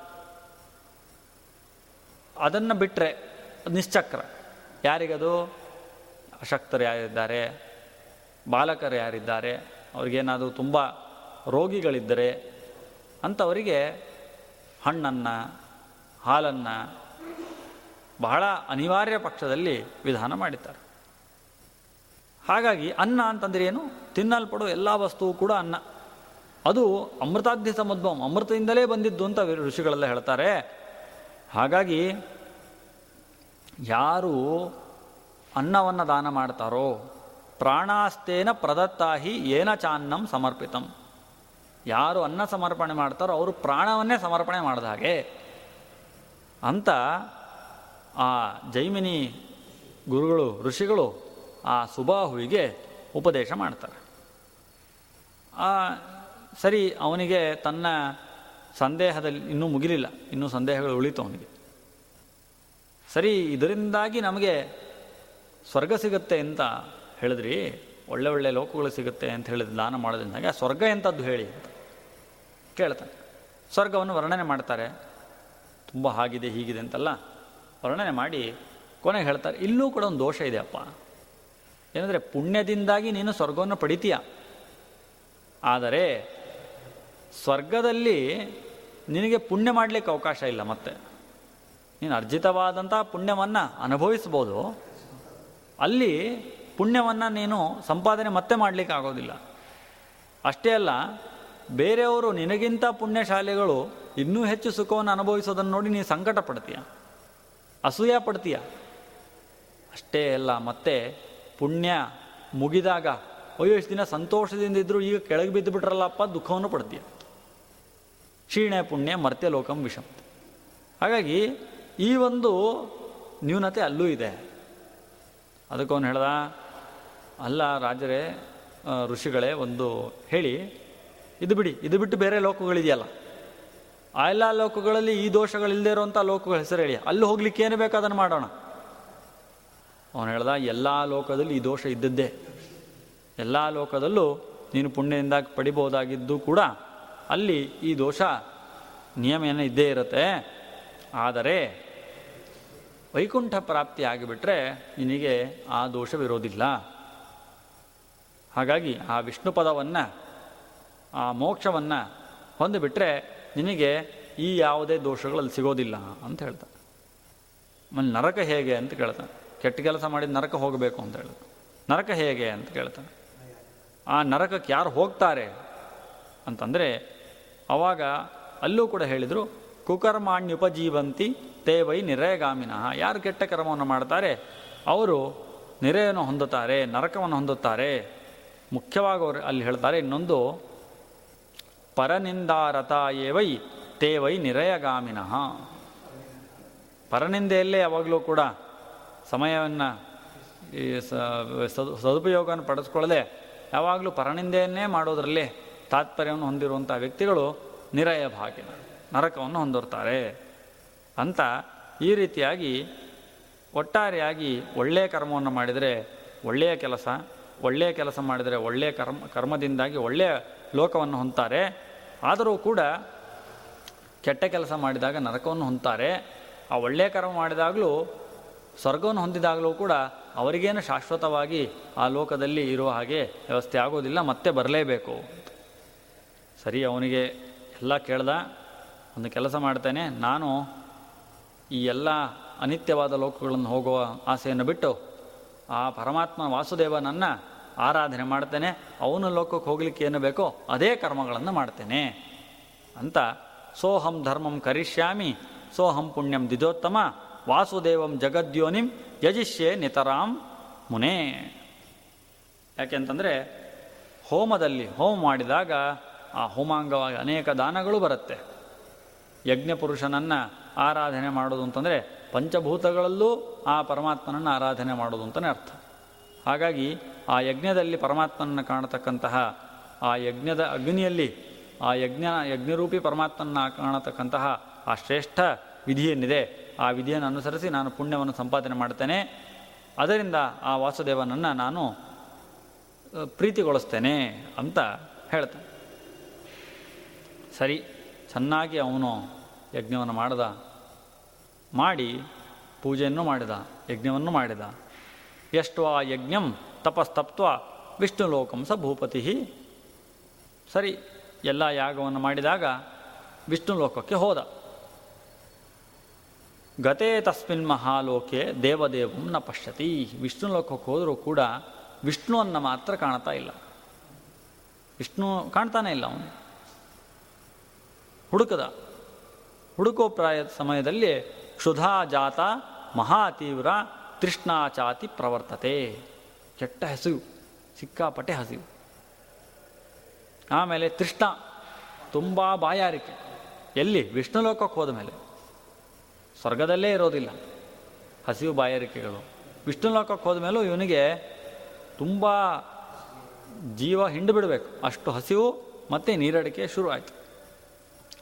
Speaker 1: ಅದನ್ನು ಬಿಟ್ಟರೆ ನಿಶ್ಚಕ್ರ. ಯಾರಿಗದು ಅಶಕ್ತರು ಯಾರಿದ್ದಾರೆ? ಬಾಲಕರು ಯಾರಿದ್ದಾರೆ? ಅವ್ರಿಗೇನಾದರೂ ತುಂಬ ರೋಗಿಗಳಿದ್ದರೆ ಅಂಥವರಿಗೆ ಹಣ್ಣನ್ನು, ಹಾಲನ್ನು ಬಹಳ ಅನಿವಾರ್ಯ ಪಕ್ಷದಲ್ಲಿ ವಿಧಾನ ಮಾಡಿದ್ದಾರೆ. ಹಾಗಾಗಿ ಅನ್ನ ಅಂತಂದ್ರೆ ಏನು? ತಿನ್ನಲ್ಪಡೋ ಎಲ್ಲ ವಸ್ತುವು ಕೂಡ ಅನ್ನ. ಅದು ಅಮೃತಾಗ್ನಿ ಸಮದ್ಭವಂ, ಅಮೃತದಿಂದಲೇ ಬಂದಿದ್ದು ಅಂತ ಋಷಿಗಳೆಲ್ಲ ಹೇಳ್ತಾರೆ. ಹಾಗಾಗಿ ಯಾರು ಅನ್ನವನ್ನು ದಾನ ಮಾಡ್ತಾರೋ ಪ್ರಾಣಾಸ್ತೇನ ಪ್ರದತ್ತಾಹಿ ಏನ ಚಾನ್ನಂ ಸಮರ್ಪಿತಂ. ಯಾರು ಅನ್ನ ಸಮರ್ಪಣೆ ಮಾಡ್ತಾರೋ ಅವರು ಪ್ರಾಣವನ್ನೇ ಸಮರ್ಪಣೆ ಮಾಡಿದ ಹಾಗೆ ಅಂತ ಆ ಜೈಮಿನಿ ಗುರುಗಳು, ಋಷಿಗಳು ಆ ಸುಬಾಹುವಿಗೆ ಉಪದೇಶ ಮಾಡ್ತಾರೆ. ಆ ಸರಿ, ಅವನಿಗೆ ತನ್ನ ಸಂದೇಹದಲ್ಲಿ ಇನ್ನೂ ಮುಗಿಲಿಲ್ಲ. ಇನ್ನೂ ಸಂದೇಹಗಳು ಉಳಿತು ಅವನಿಗೆ. ಸರಿ, ಇದರಿಂದಾಗಿ ನಮಗೆ ಸ್ವರ್ಗ ಸಿಗುತ್ತೆ ಅಂತ ಹೇಳಿದ್ರಿ. ಒಳ್ಳೆ ಒಳ್ಳೆ ಲೋಕಗಳು ಸಿಗುತ್ತೆ ಅಂತ ಹೇಳಿದ ದಾನ ಸ್ವರ್ಗ ಎಂಥದ್ದು ಹೇಳಿ ಕೇಳ್ತಾನೆ. ಸ್ವರ್ಗವನ್ನು ವರ್ಣನೆ ಮಾಡ್ತಾರೆ. ತುಂಬ ಹಾಗಿದೆ, ಹೀಗಿದೆ ಅಂತಲ್ಲ? ವರ್ಣನೆ ಮಾಡಿ ಕೊನೆಗೆ ಹೇಳ್ತಾರೆ, ಇಲ್ಲೂ ಕೂಡ ಒಂದು ದೋಷ ಇದೆ ಅಪ್ಪ. ಏನಂದರೆ ಪುಣ್ಯದಿಂದಾಗಿ ನೀನು ಸ್ವರ್ಗವನ್ನು ಪಡಿತೀಯ. ಆದರೆ ಸ್ವರ್ಗದಲ್ಲಿ ನಿನಗೆ ಪುಣ್ಯ ಮಾಡಲಿಕ್ಕೆ ಅವಕಾಶ ಇಲ್ಲ ಮತ್ತೆ. ನೀನು ಅರ್ಜಿತವಾದಂಥ ಪುಣ್ಯವನ್ನು ಅನುಭವಿಸ್ಬೋದು. ಅಲ್ಲಿ ಪುಣ್ಯವನ್ನು ನೀನು ಸಂಪಾದನೆ ಮತ್ತೆ ಮಾಡಲಿಕ್ಕೆ ಆಗೋದಿಲ್ಲ. ಅಷ್ಟೇ ಅಲ್ಲ ಬೇರೆಯವರು ನಿನಗಿಂತ ಪುಣ್ಯಶಾಲಿಗಳು ಇನ್ನೂ ಹೆಚ್ಚು ಸುಖವನ್ನು ಅನುಭವಿಸೋದನ್ನು ನೋಡಿ ನೀನು ಸಂಕಟ ಪಡ್ತೀಯ ಅಸೂಯ ಪಡ್ತೀಯ. ಅಷ್ಟೇ ಅಲ್ಲ, ಮತ್ತೆ ಪುಣ್ಯ ಮುಗಿದಾಗ, ಅಯ್ಯೋ, ಇಷ್ಟು ದಿನ ಸಂತೋಷದಿಂದ ಇದ್ದರೂ ಈಗ ಕೆಳಗೆ ಬಿದ್ದು ಬಿಟ್ರಲ್ಲಪ್ಪ ದುಃಖವನ್ನು ಪಡ್ತೀಯ. ಕ್ಷೀಣೆ ಪುಣ್ಯ, ಮರ್ತ್ಯ ಲೋಕಂ ವಿಷಂ. ಹಾಗಾಗಿ ಈ ಒಂದು ನ್ಯೂನತೆ ಅಲ್ಲೂ ಇದೆ. ಅದಕ್ಕೊಂದು ಹೇಳ್ದ, ಅಲ್ಲ ರಾಜರೇ ಋಷಿಗಳೇ ಒಂದು ಹೇಳಿ ಇದು ಬಿಡಿ, ಇದು ಬಿಟ್ಟು ಬೇರೆ ಲೋಕಗಳಿದೆಯಲ್ಲ. ಆ ಎಲ್ಲ ಲೋಕಗಳಲ್ಲಿ ಈ ದೋಷಗಳಿಲ್ಲದೆ ಇರುವಂಥ ಲೋಕಗಳ ಹೆಸರು ಹೇಳಿ. ಅಲ್ಲಿ ಹೋಗ್ಲಿಕ್ಕೆ ಏನು ಬೇಕು ಅದನ್ನು ಮಾಡೋಣ. ಅವನು ಹೇಳ್ದ, ಎಲ್ಲ ಲೋಕದಲ್ಲಿ ಈ ದೋಷ ಇದ್ದದ್ದೇ. ಎಲ್ಲ ಲೋಕದಲ್ಲೂ ನೀನು ಪುಣ್ಯದಿಂದ ಪಡಿಬೋದಾಗಿದ್ದು ಕೂಡ ಅಲ್ಲಿ ಈ ದೋಷ ನಿಯಮ ಏನೋ ಇದ್ದೇ ಇರುತ್ತೆ. ಆದರೆ ವೈಕುಂಠ ಪ್ರಾಪ್ತಿ ಆಗಿಬಿಟ್ರೆ ನಿನಗೆ ಆ ದೋಷವಿರೋದಿಲ್ಲ. ಹಾಗಾಗಿ ಆ ವಿಷ್ಣು ಪದವನ್ನು ಆ ಮೋಕ್ಷವನ್ನು ಹೊಂದಿಬಿಟ್ರೆ ನಿನಗೆ ಈ ಯಾವುದೇ ದೋಷಗಳಲ್ಲಿ ಸಿಗೋದಿಲ್ಲ ಅಂತ ಹೇಳ್ತಾನೆ. ಆಮೇಲೆ ನರಕ ಹೇಗೆ ಅಂತ ಕೇಳ್ತಾನೆ. ಕೆಟ್ಟ ಕೆಲಸ ಮಾಡಿದ ನರಕ ಹೋಗಬೇಕು ಅಂತ ಹೇಳ್ತಾನೆ. ನರಕ ಹೇಗೆ ಅಂತ ಕೇಳ್ತಾನೆ. ಆ ನರಕಕ್ಕೆ ಯಾರು ಹೋಗ್ತಾರೆ ಅಂತಂದರೆ ಅವಾಗ ಅಲ್ಲೂ ಕೂಡ ಹೇಳಿದರು, ಕುಕರ್ಮಾಣ್ಯುಪಜೀವಂತಿ ತೇವೈ ನಿರಯಗಾಮಿನ ಯಾರು ಕೆಟ್ಟ ಕರ್ಮವನ್ನು ಮಾಡ್ತಾರೆ? ಅವರು ನಿರೆಯನ್ನು ಹೊಂದುತ್ತಾರೆ, ನರಕವನ್ನು ಹೊಂದುತ್ತಾರೆ. ಮುಖ್ಯವಾಗಿ ಅವರು ಅಲ್ಲಿ ಹೇಳ್ತಾರೆ ಇನ್ನೊಂದು ಪರನಿಂದಾರತ ಏವೈ ತೇವೈ ನಿರಯಗಾಮಿನಃ. ಪರನಿಂದೆಯಲ್ಲೇ ಯಾವಾಗಲೂ ಕೂಡ ಸಮಯವನ್ನು ಈ ಸದುಪಯೋಗವನ್ನು ಪಡೆದುಕೊಳ್ಳದೆ ಯಾವಾಗಲೂ ಪರನಿಂದೆಯನ್ನೇ ಮಾಡೋದರಲ್ಲಿ ತಾತ್ಪರ್ಯವನ್ನು ಹೊಂದಿರುವಂಥ ವ್ಯಕ್ತಿಗಳು ನಿರಯ ಭಾಗಿನ ನರಕವನ್ನು ಹೊಂದಿರ್ತಾರೆ ಅಂತ ಈ ರೀತಿಯಾಗಿ ಒಟ್ಟಾರೆಯಾಗಿ ಒಳ್ಳೆಯ ಕರ್ಮವನ್ನು ಮಾಡಿದರೆ ಒಳ್ಳೆಯ ಕೆಲಸ ಒಳ್ಳೆಯ ಕೆಲಸ ಮಾಡಿದರೆ ಒಳ್ಳೆಯ ಕರ್ಮ, ಕರ್ಮದಿಂದಾಗಿ ಒಳ್ಳೆಯ ಲೋಕವನ್ನು ಹೊಂತಾರೆ ಆದರೂ ಕೂಡ ಕೆಟ್ಟ ಕೆಲಸ ಮಾಡಿದಾಗ ನರಕವನ್ನು ಹೊಂತಾರೆ ಆ ಒಳ್ಳೆಯ ಕರ್ಮ ಮಾಡಿದಾಗಲೂ, ಸ್ವರ್ಗವನ್ನು ಹೊಂದಿದಾಗಲೂ ಕೂಡ ಅವರಿಗೇನು ಶಾಶ್ವತವಾಗಿ ಆ ಲೋಕದಲ್ಲಿ ಇರುವ ಹಾಗೆ ವ್ಯವಸ್ಥೆ ಆಗೋದಿಲ್ಲ, ಮತ್ತೆ ಬರಲೇಬೇಕು. ಸರಿ, ಅವನಿಗೆ ಎಲ್ಲ ಕೇಳ್ದ, ಒಂದು ಕೆಲಸ ಮಾಡ್ತೇನೆ. ನಾನು ಈ ಎಲ್ಲ ಅನಿತ್ಯವಾದ ಲೋಕಗಳನ್ನು ಹೋಗುವ ಆಸೆಯನ್ನು ಬಿಟ್ಟು, ಆ ಪರಮಾತ್ಮ ವಾಸುದೇವನನ್ನು ಆರಾಧನೆ ಮಾಡ್ತೇನೆ, ಅವನ ಲೋಕಕ್ಕೆ ಹೋಗ್ಲಿಕ್ಕೆ ಏನು ಬೇಕೋ ಅದೇ ಕರ್ಮಗಳನ್ನು ಮಾಡ್ತೇನೆ. ಅಂತ ಸೋಹಂ ಧರ್ಮಂ ಕರಿಷ್ಯಾಮಿ, ಸೋಹಂ ಪುಣ್ಯಂ ದಿಜೋತ್ತಮ ವಾಸುದೇವಂ ಜಗದ್ಯೋನಿಂ, ಯಜಿಷ್ಯೆ ನಿತರಾಂ ಮುನೇ. ಯಾಕೆಂತಂದರೆ ಹೋಮದಲ್ಲಿ ಹೋಮ ಮಾಡಿದಾಗ ಆ ಹೋಮಾಂಗವಾಗಿ ಅನೇಕ ದಾನಗಳು ಬರುತ್ತೆ. ಯಜ್ಞಪುರುಷನನ್ನು ಆರಾಧನೆ ಮಾಡೋದು ಅಂತಂದರೆ ಪಂಚಭೂತಗಳಲ್ಲೂ ಆ ಪರಮಾತ್ಮನನ್ನು ಆರಾಧನೆ ಮಾಡೋದು ಅಂತಲೇ ಅರ್ಥ. ಹಾಗಾಗಿ ಆ ಯಜ್ಞದಲ್ಲಿ ಪರಮಾತ್ಮನನ್ನು ಕಾಣತಕ್ಕಂತಹ ಆ ಯಜ್ಞದ ಅಗ್ನಿಯಲ್ಲಿ, ಆ ಯಜ್ಞ, ಯಜ್ಞರೂಪಿ ಪರಮಾತ್ಮನ ಕಾಣತಕ್ಕಂತಹ ಆ ಶ್ರೇಷ್ಠ ವಿಧಿ ಏನಿದೆ ಆ ವಿಧಿಯನ್ನು ಅನುಸರಿಸಿ ನಾನು ಪುಣ್ಯವನ್ನು ಸಂಪಾದನೆ ಮಾಡ್ತೇನೆ. ಅದರಿಂದ ಆ ವಾಸುದೇವನನ್ನು ನಾನು ಪ್ರೀತಿಗೊಳಿಸ್ತೇನೆ ಅಂತ ಹೇಳ್ತಾನೆ. ಸರಿ, ಚೆನ್ನಾಗಿ ಅವನು ಯಜ್ಞವನ್ನು ಮಾಡಿದ, ಮಾಡಿ ಪೂಜೆಯನ್ನು ಮಾಡಿದ, ಯಜ್ಞವನ್ನು ಮಾಡಿದ. ಎಷ್ಟು ಆ ಯಜ್ಞಂ ತಪಸ್ತಪ್ತ್ವ ವಿಷ್ಣು ಲೋಕಂ ಸ ಭೂಪತಿ. ಸರಿ, ಎಲ್ಲ ಯಾಗವನ್ನು ಮಾಡಿದಾಗ ವಿಷ್ಣು ಲೋಕಕ್ಕೆ ಹೋದ. ಗತೇ ತಸ್ಮಿನ್ ಮಹಾಲೋಕೆ ದೇವದೇವಂ ನ ಪಶ್ಯತಿ. ವಿಷ್ಣು ಲೋಕಕ್ಕೆ ಹೋದರೂ ಕೂಡ ವಿಷ್ಣುವನ್ನು ಮಾತ್ರ ಕಾಣ್ತಾ ಇಲ್ಲ. ವಿಷ್ಣು ಕಾಣ್ತಾನೆ ಇಲ್ಲ ಅವನು. ಹುಡುಕದ. ಹುಡುಕೋ ಪ್ರಾಯ ಸಮಯದಲ್ಲಿ ಕ್ಷುಧಾ ಜಾತ ಮಹಾತೀವ್ರ ತೃಷ್ಣಾಚಾತಿ ಪ್ರವರ್ತತೆ. ಕೆಟ್ಟ ಹಸಿವು, ಸಿಕ್ಕಾಪಟ್ಟೆ ಹಸಿವು. ಆಮೇಲೆ ತೃಷ್ಣ, ತುಂಬ ಬಾಯಾರಿಕೆ. ಎಲ್ಲಿ? ವಿಷ್ಣು ಲೋಕಕ್ಕೆ ಹೋದ ಮೇಲೆ. ಸ್ವರ್ಗದಲ್ಲೇ ಇರೋದಿಲ್ಲ ಹಸಿವು ಬಾಯಾರಿಕೆಗಳು. ವಿಷ್ಣು ಲೋಕಕ್ಕೆ ಹೋದ ಮೇಲೂ ಇವನಿಗೆ ತುಂಬ ಜೀವ ಹಿಂಡು ಬಿಡಬೇಕು. ಅಷ್ಟು ಹಸಿವು ಮತ್ತು ನೀರಡಿಕೆ ಶುರು ಆಯಿತು.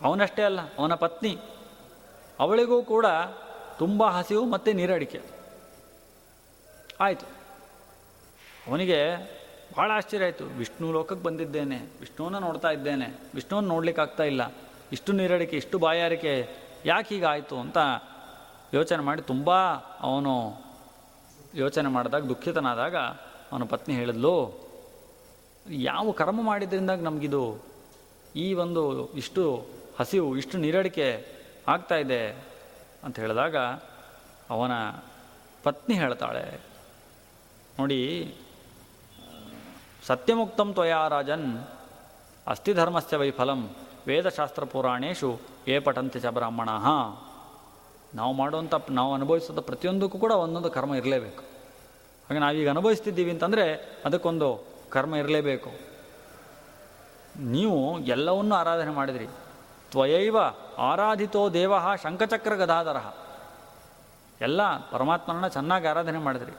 Speaker 1: ಅವನಷ್ಟೇ ಅಲ್ಲ, ಅವನ ಪತ್ನಿ. ಅವಳಿಗೂ ಕೂಡ ತುಂಬ ಹಸಿವು ಮತ್ತು ನೀರಡಿಕೆ. ಆಯಿತು. ಅವನಿಗೆ ಭಾಳ ಆಶ್ಚರ್ಯ ಆಯಿತು. ವಿಷ್ಣು ಲೋಕಕ್ಕೆ ಬಂದಿದ್ದೇನೆ. ವಿಷ್ಣುವನ್ನ ನೋಡ್ತಾ ಇದ್ದೇನೆ. ವಿಷ್ಣುವನ್ನು ನೋಡ್ಲಿಕ್ಕೆ ಆಗ್ತಾ ಇಲ್ಲ. ಇಷ್ಟು ನೀರಡಿಕೆ, ಇಷ್ಟು ಬಾಯಾರಿಕೆ ಯಾಕೆ ಹೀಗಾಯಿತು ಅಂತ ಯೋಚನೆ ಮಾಡಿ ತುಂಬ ಅವನು ಯೋಚನೆ ಮಾಡಿದಾಗ, ದುಃಖಿತನಾದಾಗ ಅವನ ಪತ್ನಿ ಹೇಳಿದ್ಲು, ಯಾವ ಕರ್ಮ ಮಾಡಿದ್ರಿಂದ ನಮಗಿದು? ಈ ಒಂದು ಇಷ್ಟು ಹಸಿವು, ಇಷ್ಟು ನೀರಡಿಕೆ ಆಗ್ತಾ ಇದೆ ಅಂತ ಹೇಳಿದಾಗ ಅವನ ಪತ್ನಿ ಹೇಳ್ತಾಳೆ, ನೋಡಿ ಸತ್ಯಮುಕ್ತಂ ತ್ವಯಾ ರಾಜನ್. ಅಸ್ಥಿಧರ್ಮಸ್ಯ ವೈಫಲಂ. ವೇದಶಾಸ್ತ್ರ ಪುರಾಣೇಶು ಏ ಪಠಂತಿ ಚ ಬ್ರಾಹ್ಮಣ. ನಾವು ಮಾಡುವಂಥ ನಾವು ಅನುಭವಿಸಿದ ಪ್ರತಿಯೊಂದಕ್ಕೂ ಕೂಡ ಒಂದೊಂದು ಕರ್ಮ ಇರಲೇಬೇಕು. ಹಾಗೆ ನಾವೀಗ ಅನುಭವಿಸ್ತಿದ್ದೀವಿ ಅಂತಂದರೆ ಅದಕ್ಕೊಂದು ಕರ್ಮ ಇರಲೇಬೇಕು. ನೀವು ಎಲ್ಲವನ್ನೂ ಆರಾಧನೆ ಮಾಡಿದ್ರಿ. ತ್ವಯೈವ ಆರಾಧಿತೋ ದೇವ ಶಂಖಚಕ್ರ ಗದಾಧರ. ಎಲ್ಲ ಪರಮಾತ್ಮನನ್ನ ಚೆನ್ನಾಗಿ ಆರಾಧನೆ ಮಾಡಿದ್ರಿ.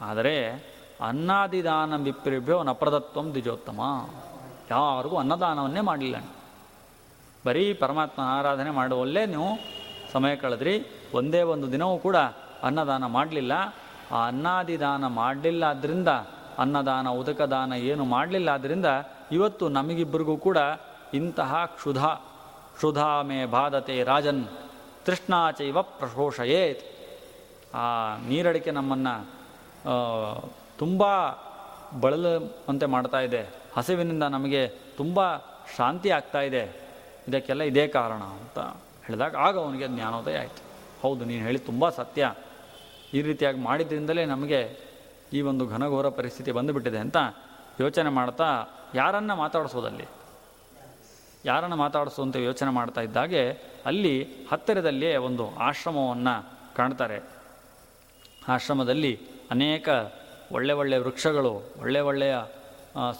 Speaker 1: ಆದರೆ ಅನ್ನದಿದಾನ ವಿಪ್ರಿಭ್ಯೋ ನಪ್ರದತ್ವಂ ದ್ವಿಜೋತ್ತಮ. ಯಾರಿಗೂ ಅನ್ನದಾನವನ್ನೇ ಮಾಡಲಿಲ್ಲ ಬರೀ ಪರಮಾತ್ಮ ಆರಾಧನೆ ಮಾಡುವಲ್ಲೇ ನೀವು ಸಮಯ ಕಳೆದ್ರಿ. ಒಂದೇ ಒಂದು ದಿನವೂ ಕೂಡ ಅನ್ನದಾನ ಮಾಡಲಿಲ್ಲ. ಆ ಅನ್ನಾದಿದಾನ ಮಾಡಲಿಲ್ಲ ಆದ್ದರಿಂದ ಅನ್ನದಾನ, ಉದಕದಾನ ಏನು ಮಾಡಲಿಲ್ಲ ಆದ್ದರಿಂದ ಇವತ್ತು ನಮಗಿಬ್ಬರಿಗೂ ಕೂಡ ಇಂತಹ ಕ್ಷುಧ. ಕ್ಷುಧಾ ಮೇ ಬಾಧತೆ ರಾಜನ್, ತೃಷ್ಣಾಚೈವ ಪ್ರಶೋಷಯೇತ್. ಆ ನೀರಡಿಕೆ ನಮ್ಮನ್ನು ತುಂಬ ಬಳಲುವಂತೆ ಮಾಡ್ತಾ ಇದೆ. ಹಸಿವಿನಿಂದ ನಮಗೆ ತುಂಬ ಶಾಂತಿ ಆಗ್ತಾ ಇದೆ. ಇದಕ್ಕೆಲ್ಲ ಇದೇ ಕಾರಣ ಅಂತ ಹೇಳಿದಾಗ ಆಗ ಅವನಿಗೆ ಜ್ಞಾನೋದಯ ಆಯಿತು. ಹೌದು, ನೀನು ಹೇಳಿ ತುಂಬ ಸತ್ಯ. ಈ ರೀತಿಯಾಗಿ ಮಾಡಿದ್ರಿಂದಲೇ ನಮಗೆ ಈ ಒಂದು ಘನಘೋರ ಪರಿಸ್ಥಿತಿ ಬಂದುಬಿಟ್ಟಿದೆ ಅಂತ ಯೋಚನೆ ಮಾಡ್ತಾ ಯಾರನ್ನ ಮಾತಾಡಿಸೋದಲ್ಲಿ? ಯಾರನ್ನು ಮಾತಾಡಿಸುವಂತೆ ಯೋಚನೆ ಮಾಡ್ತಾ ಇದ್ದಾಗೆ ಅಲ್ಲಿ ಹತ್ತಿರದಲ್ಲಿಯೇ ಒಂದು ಆಶ್ರಮವನ್ನು ಕಾಣ್ತಾರೆ. ಆಶ್ರಮದಲ್ಲಿ ಅನೇಕ ಒಳ್ಳೆ ಒಳ್ಳೆಯ ವೃಕ್ಷಗಳು, ಒಳ್ಳೆ ಒಳ್ಳೆಯ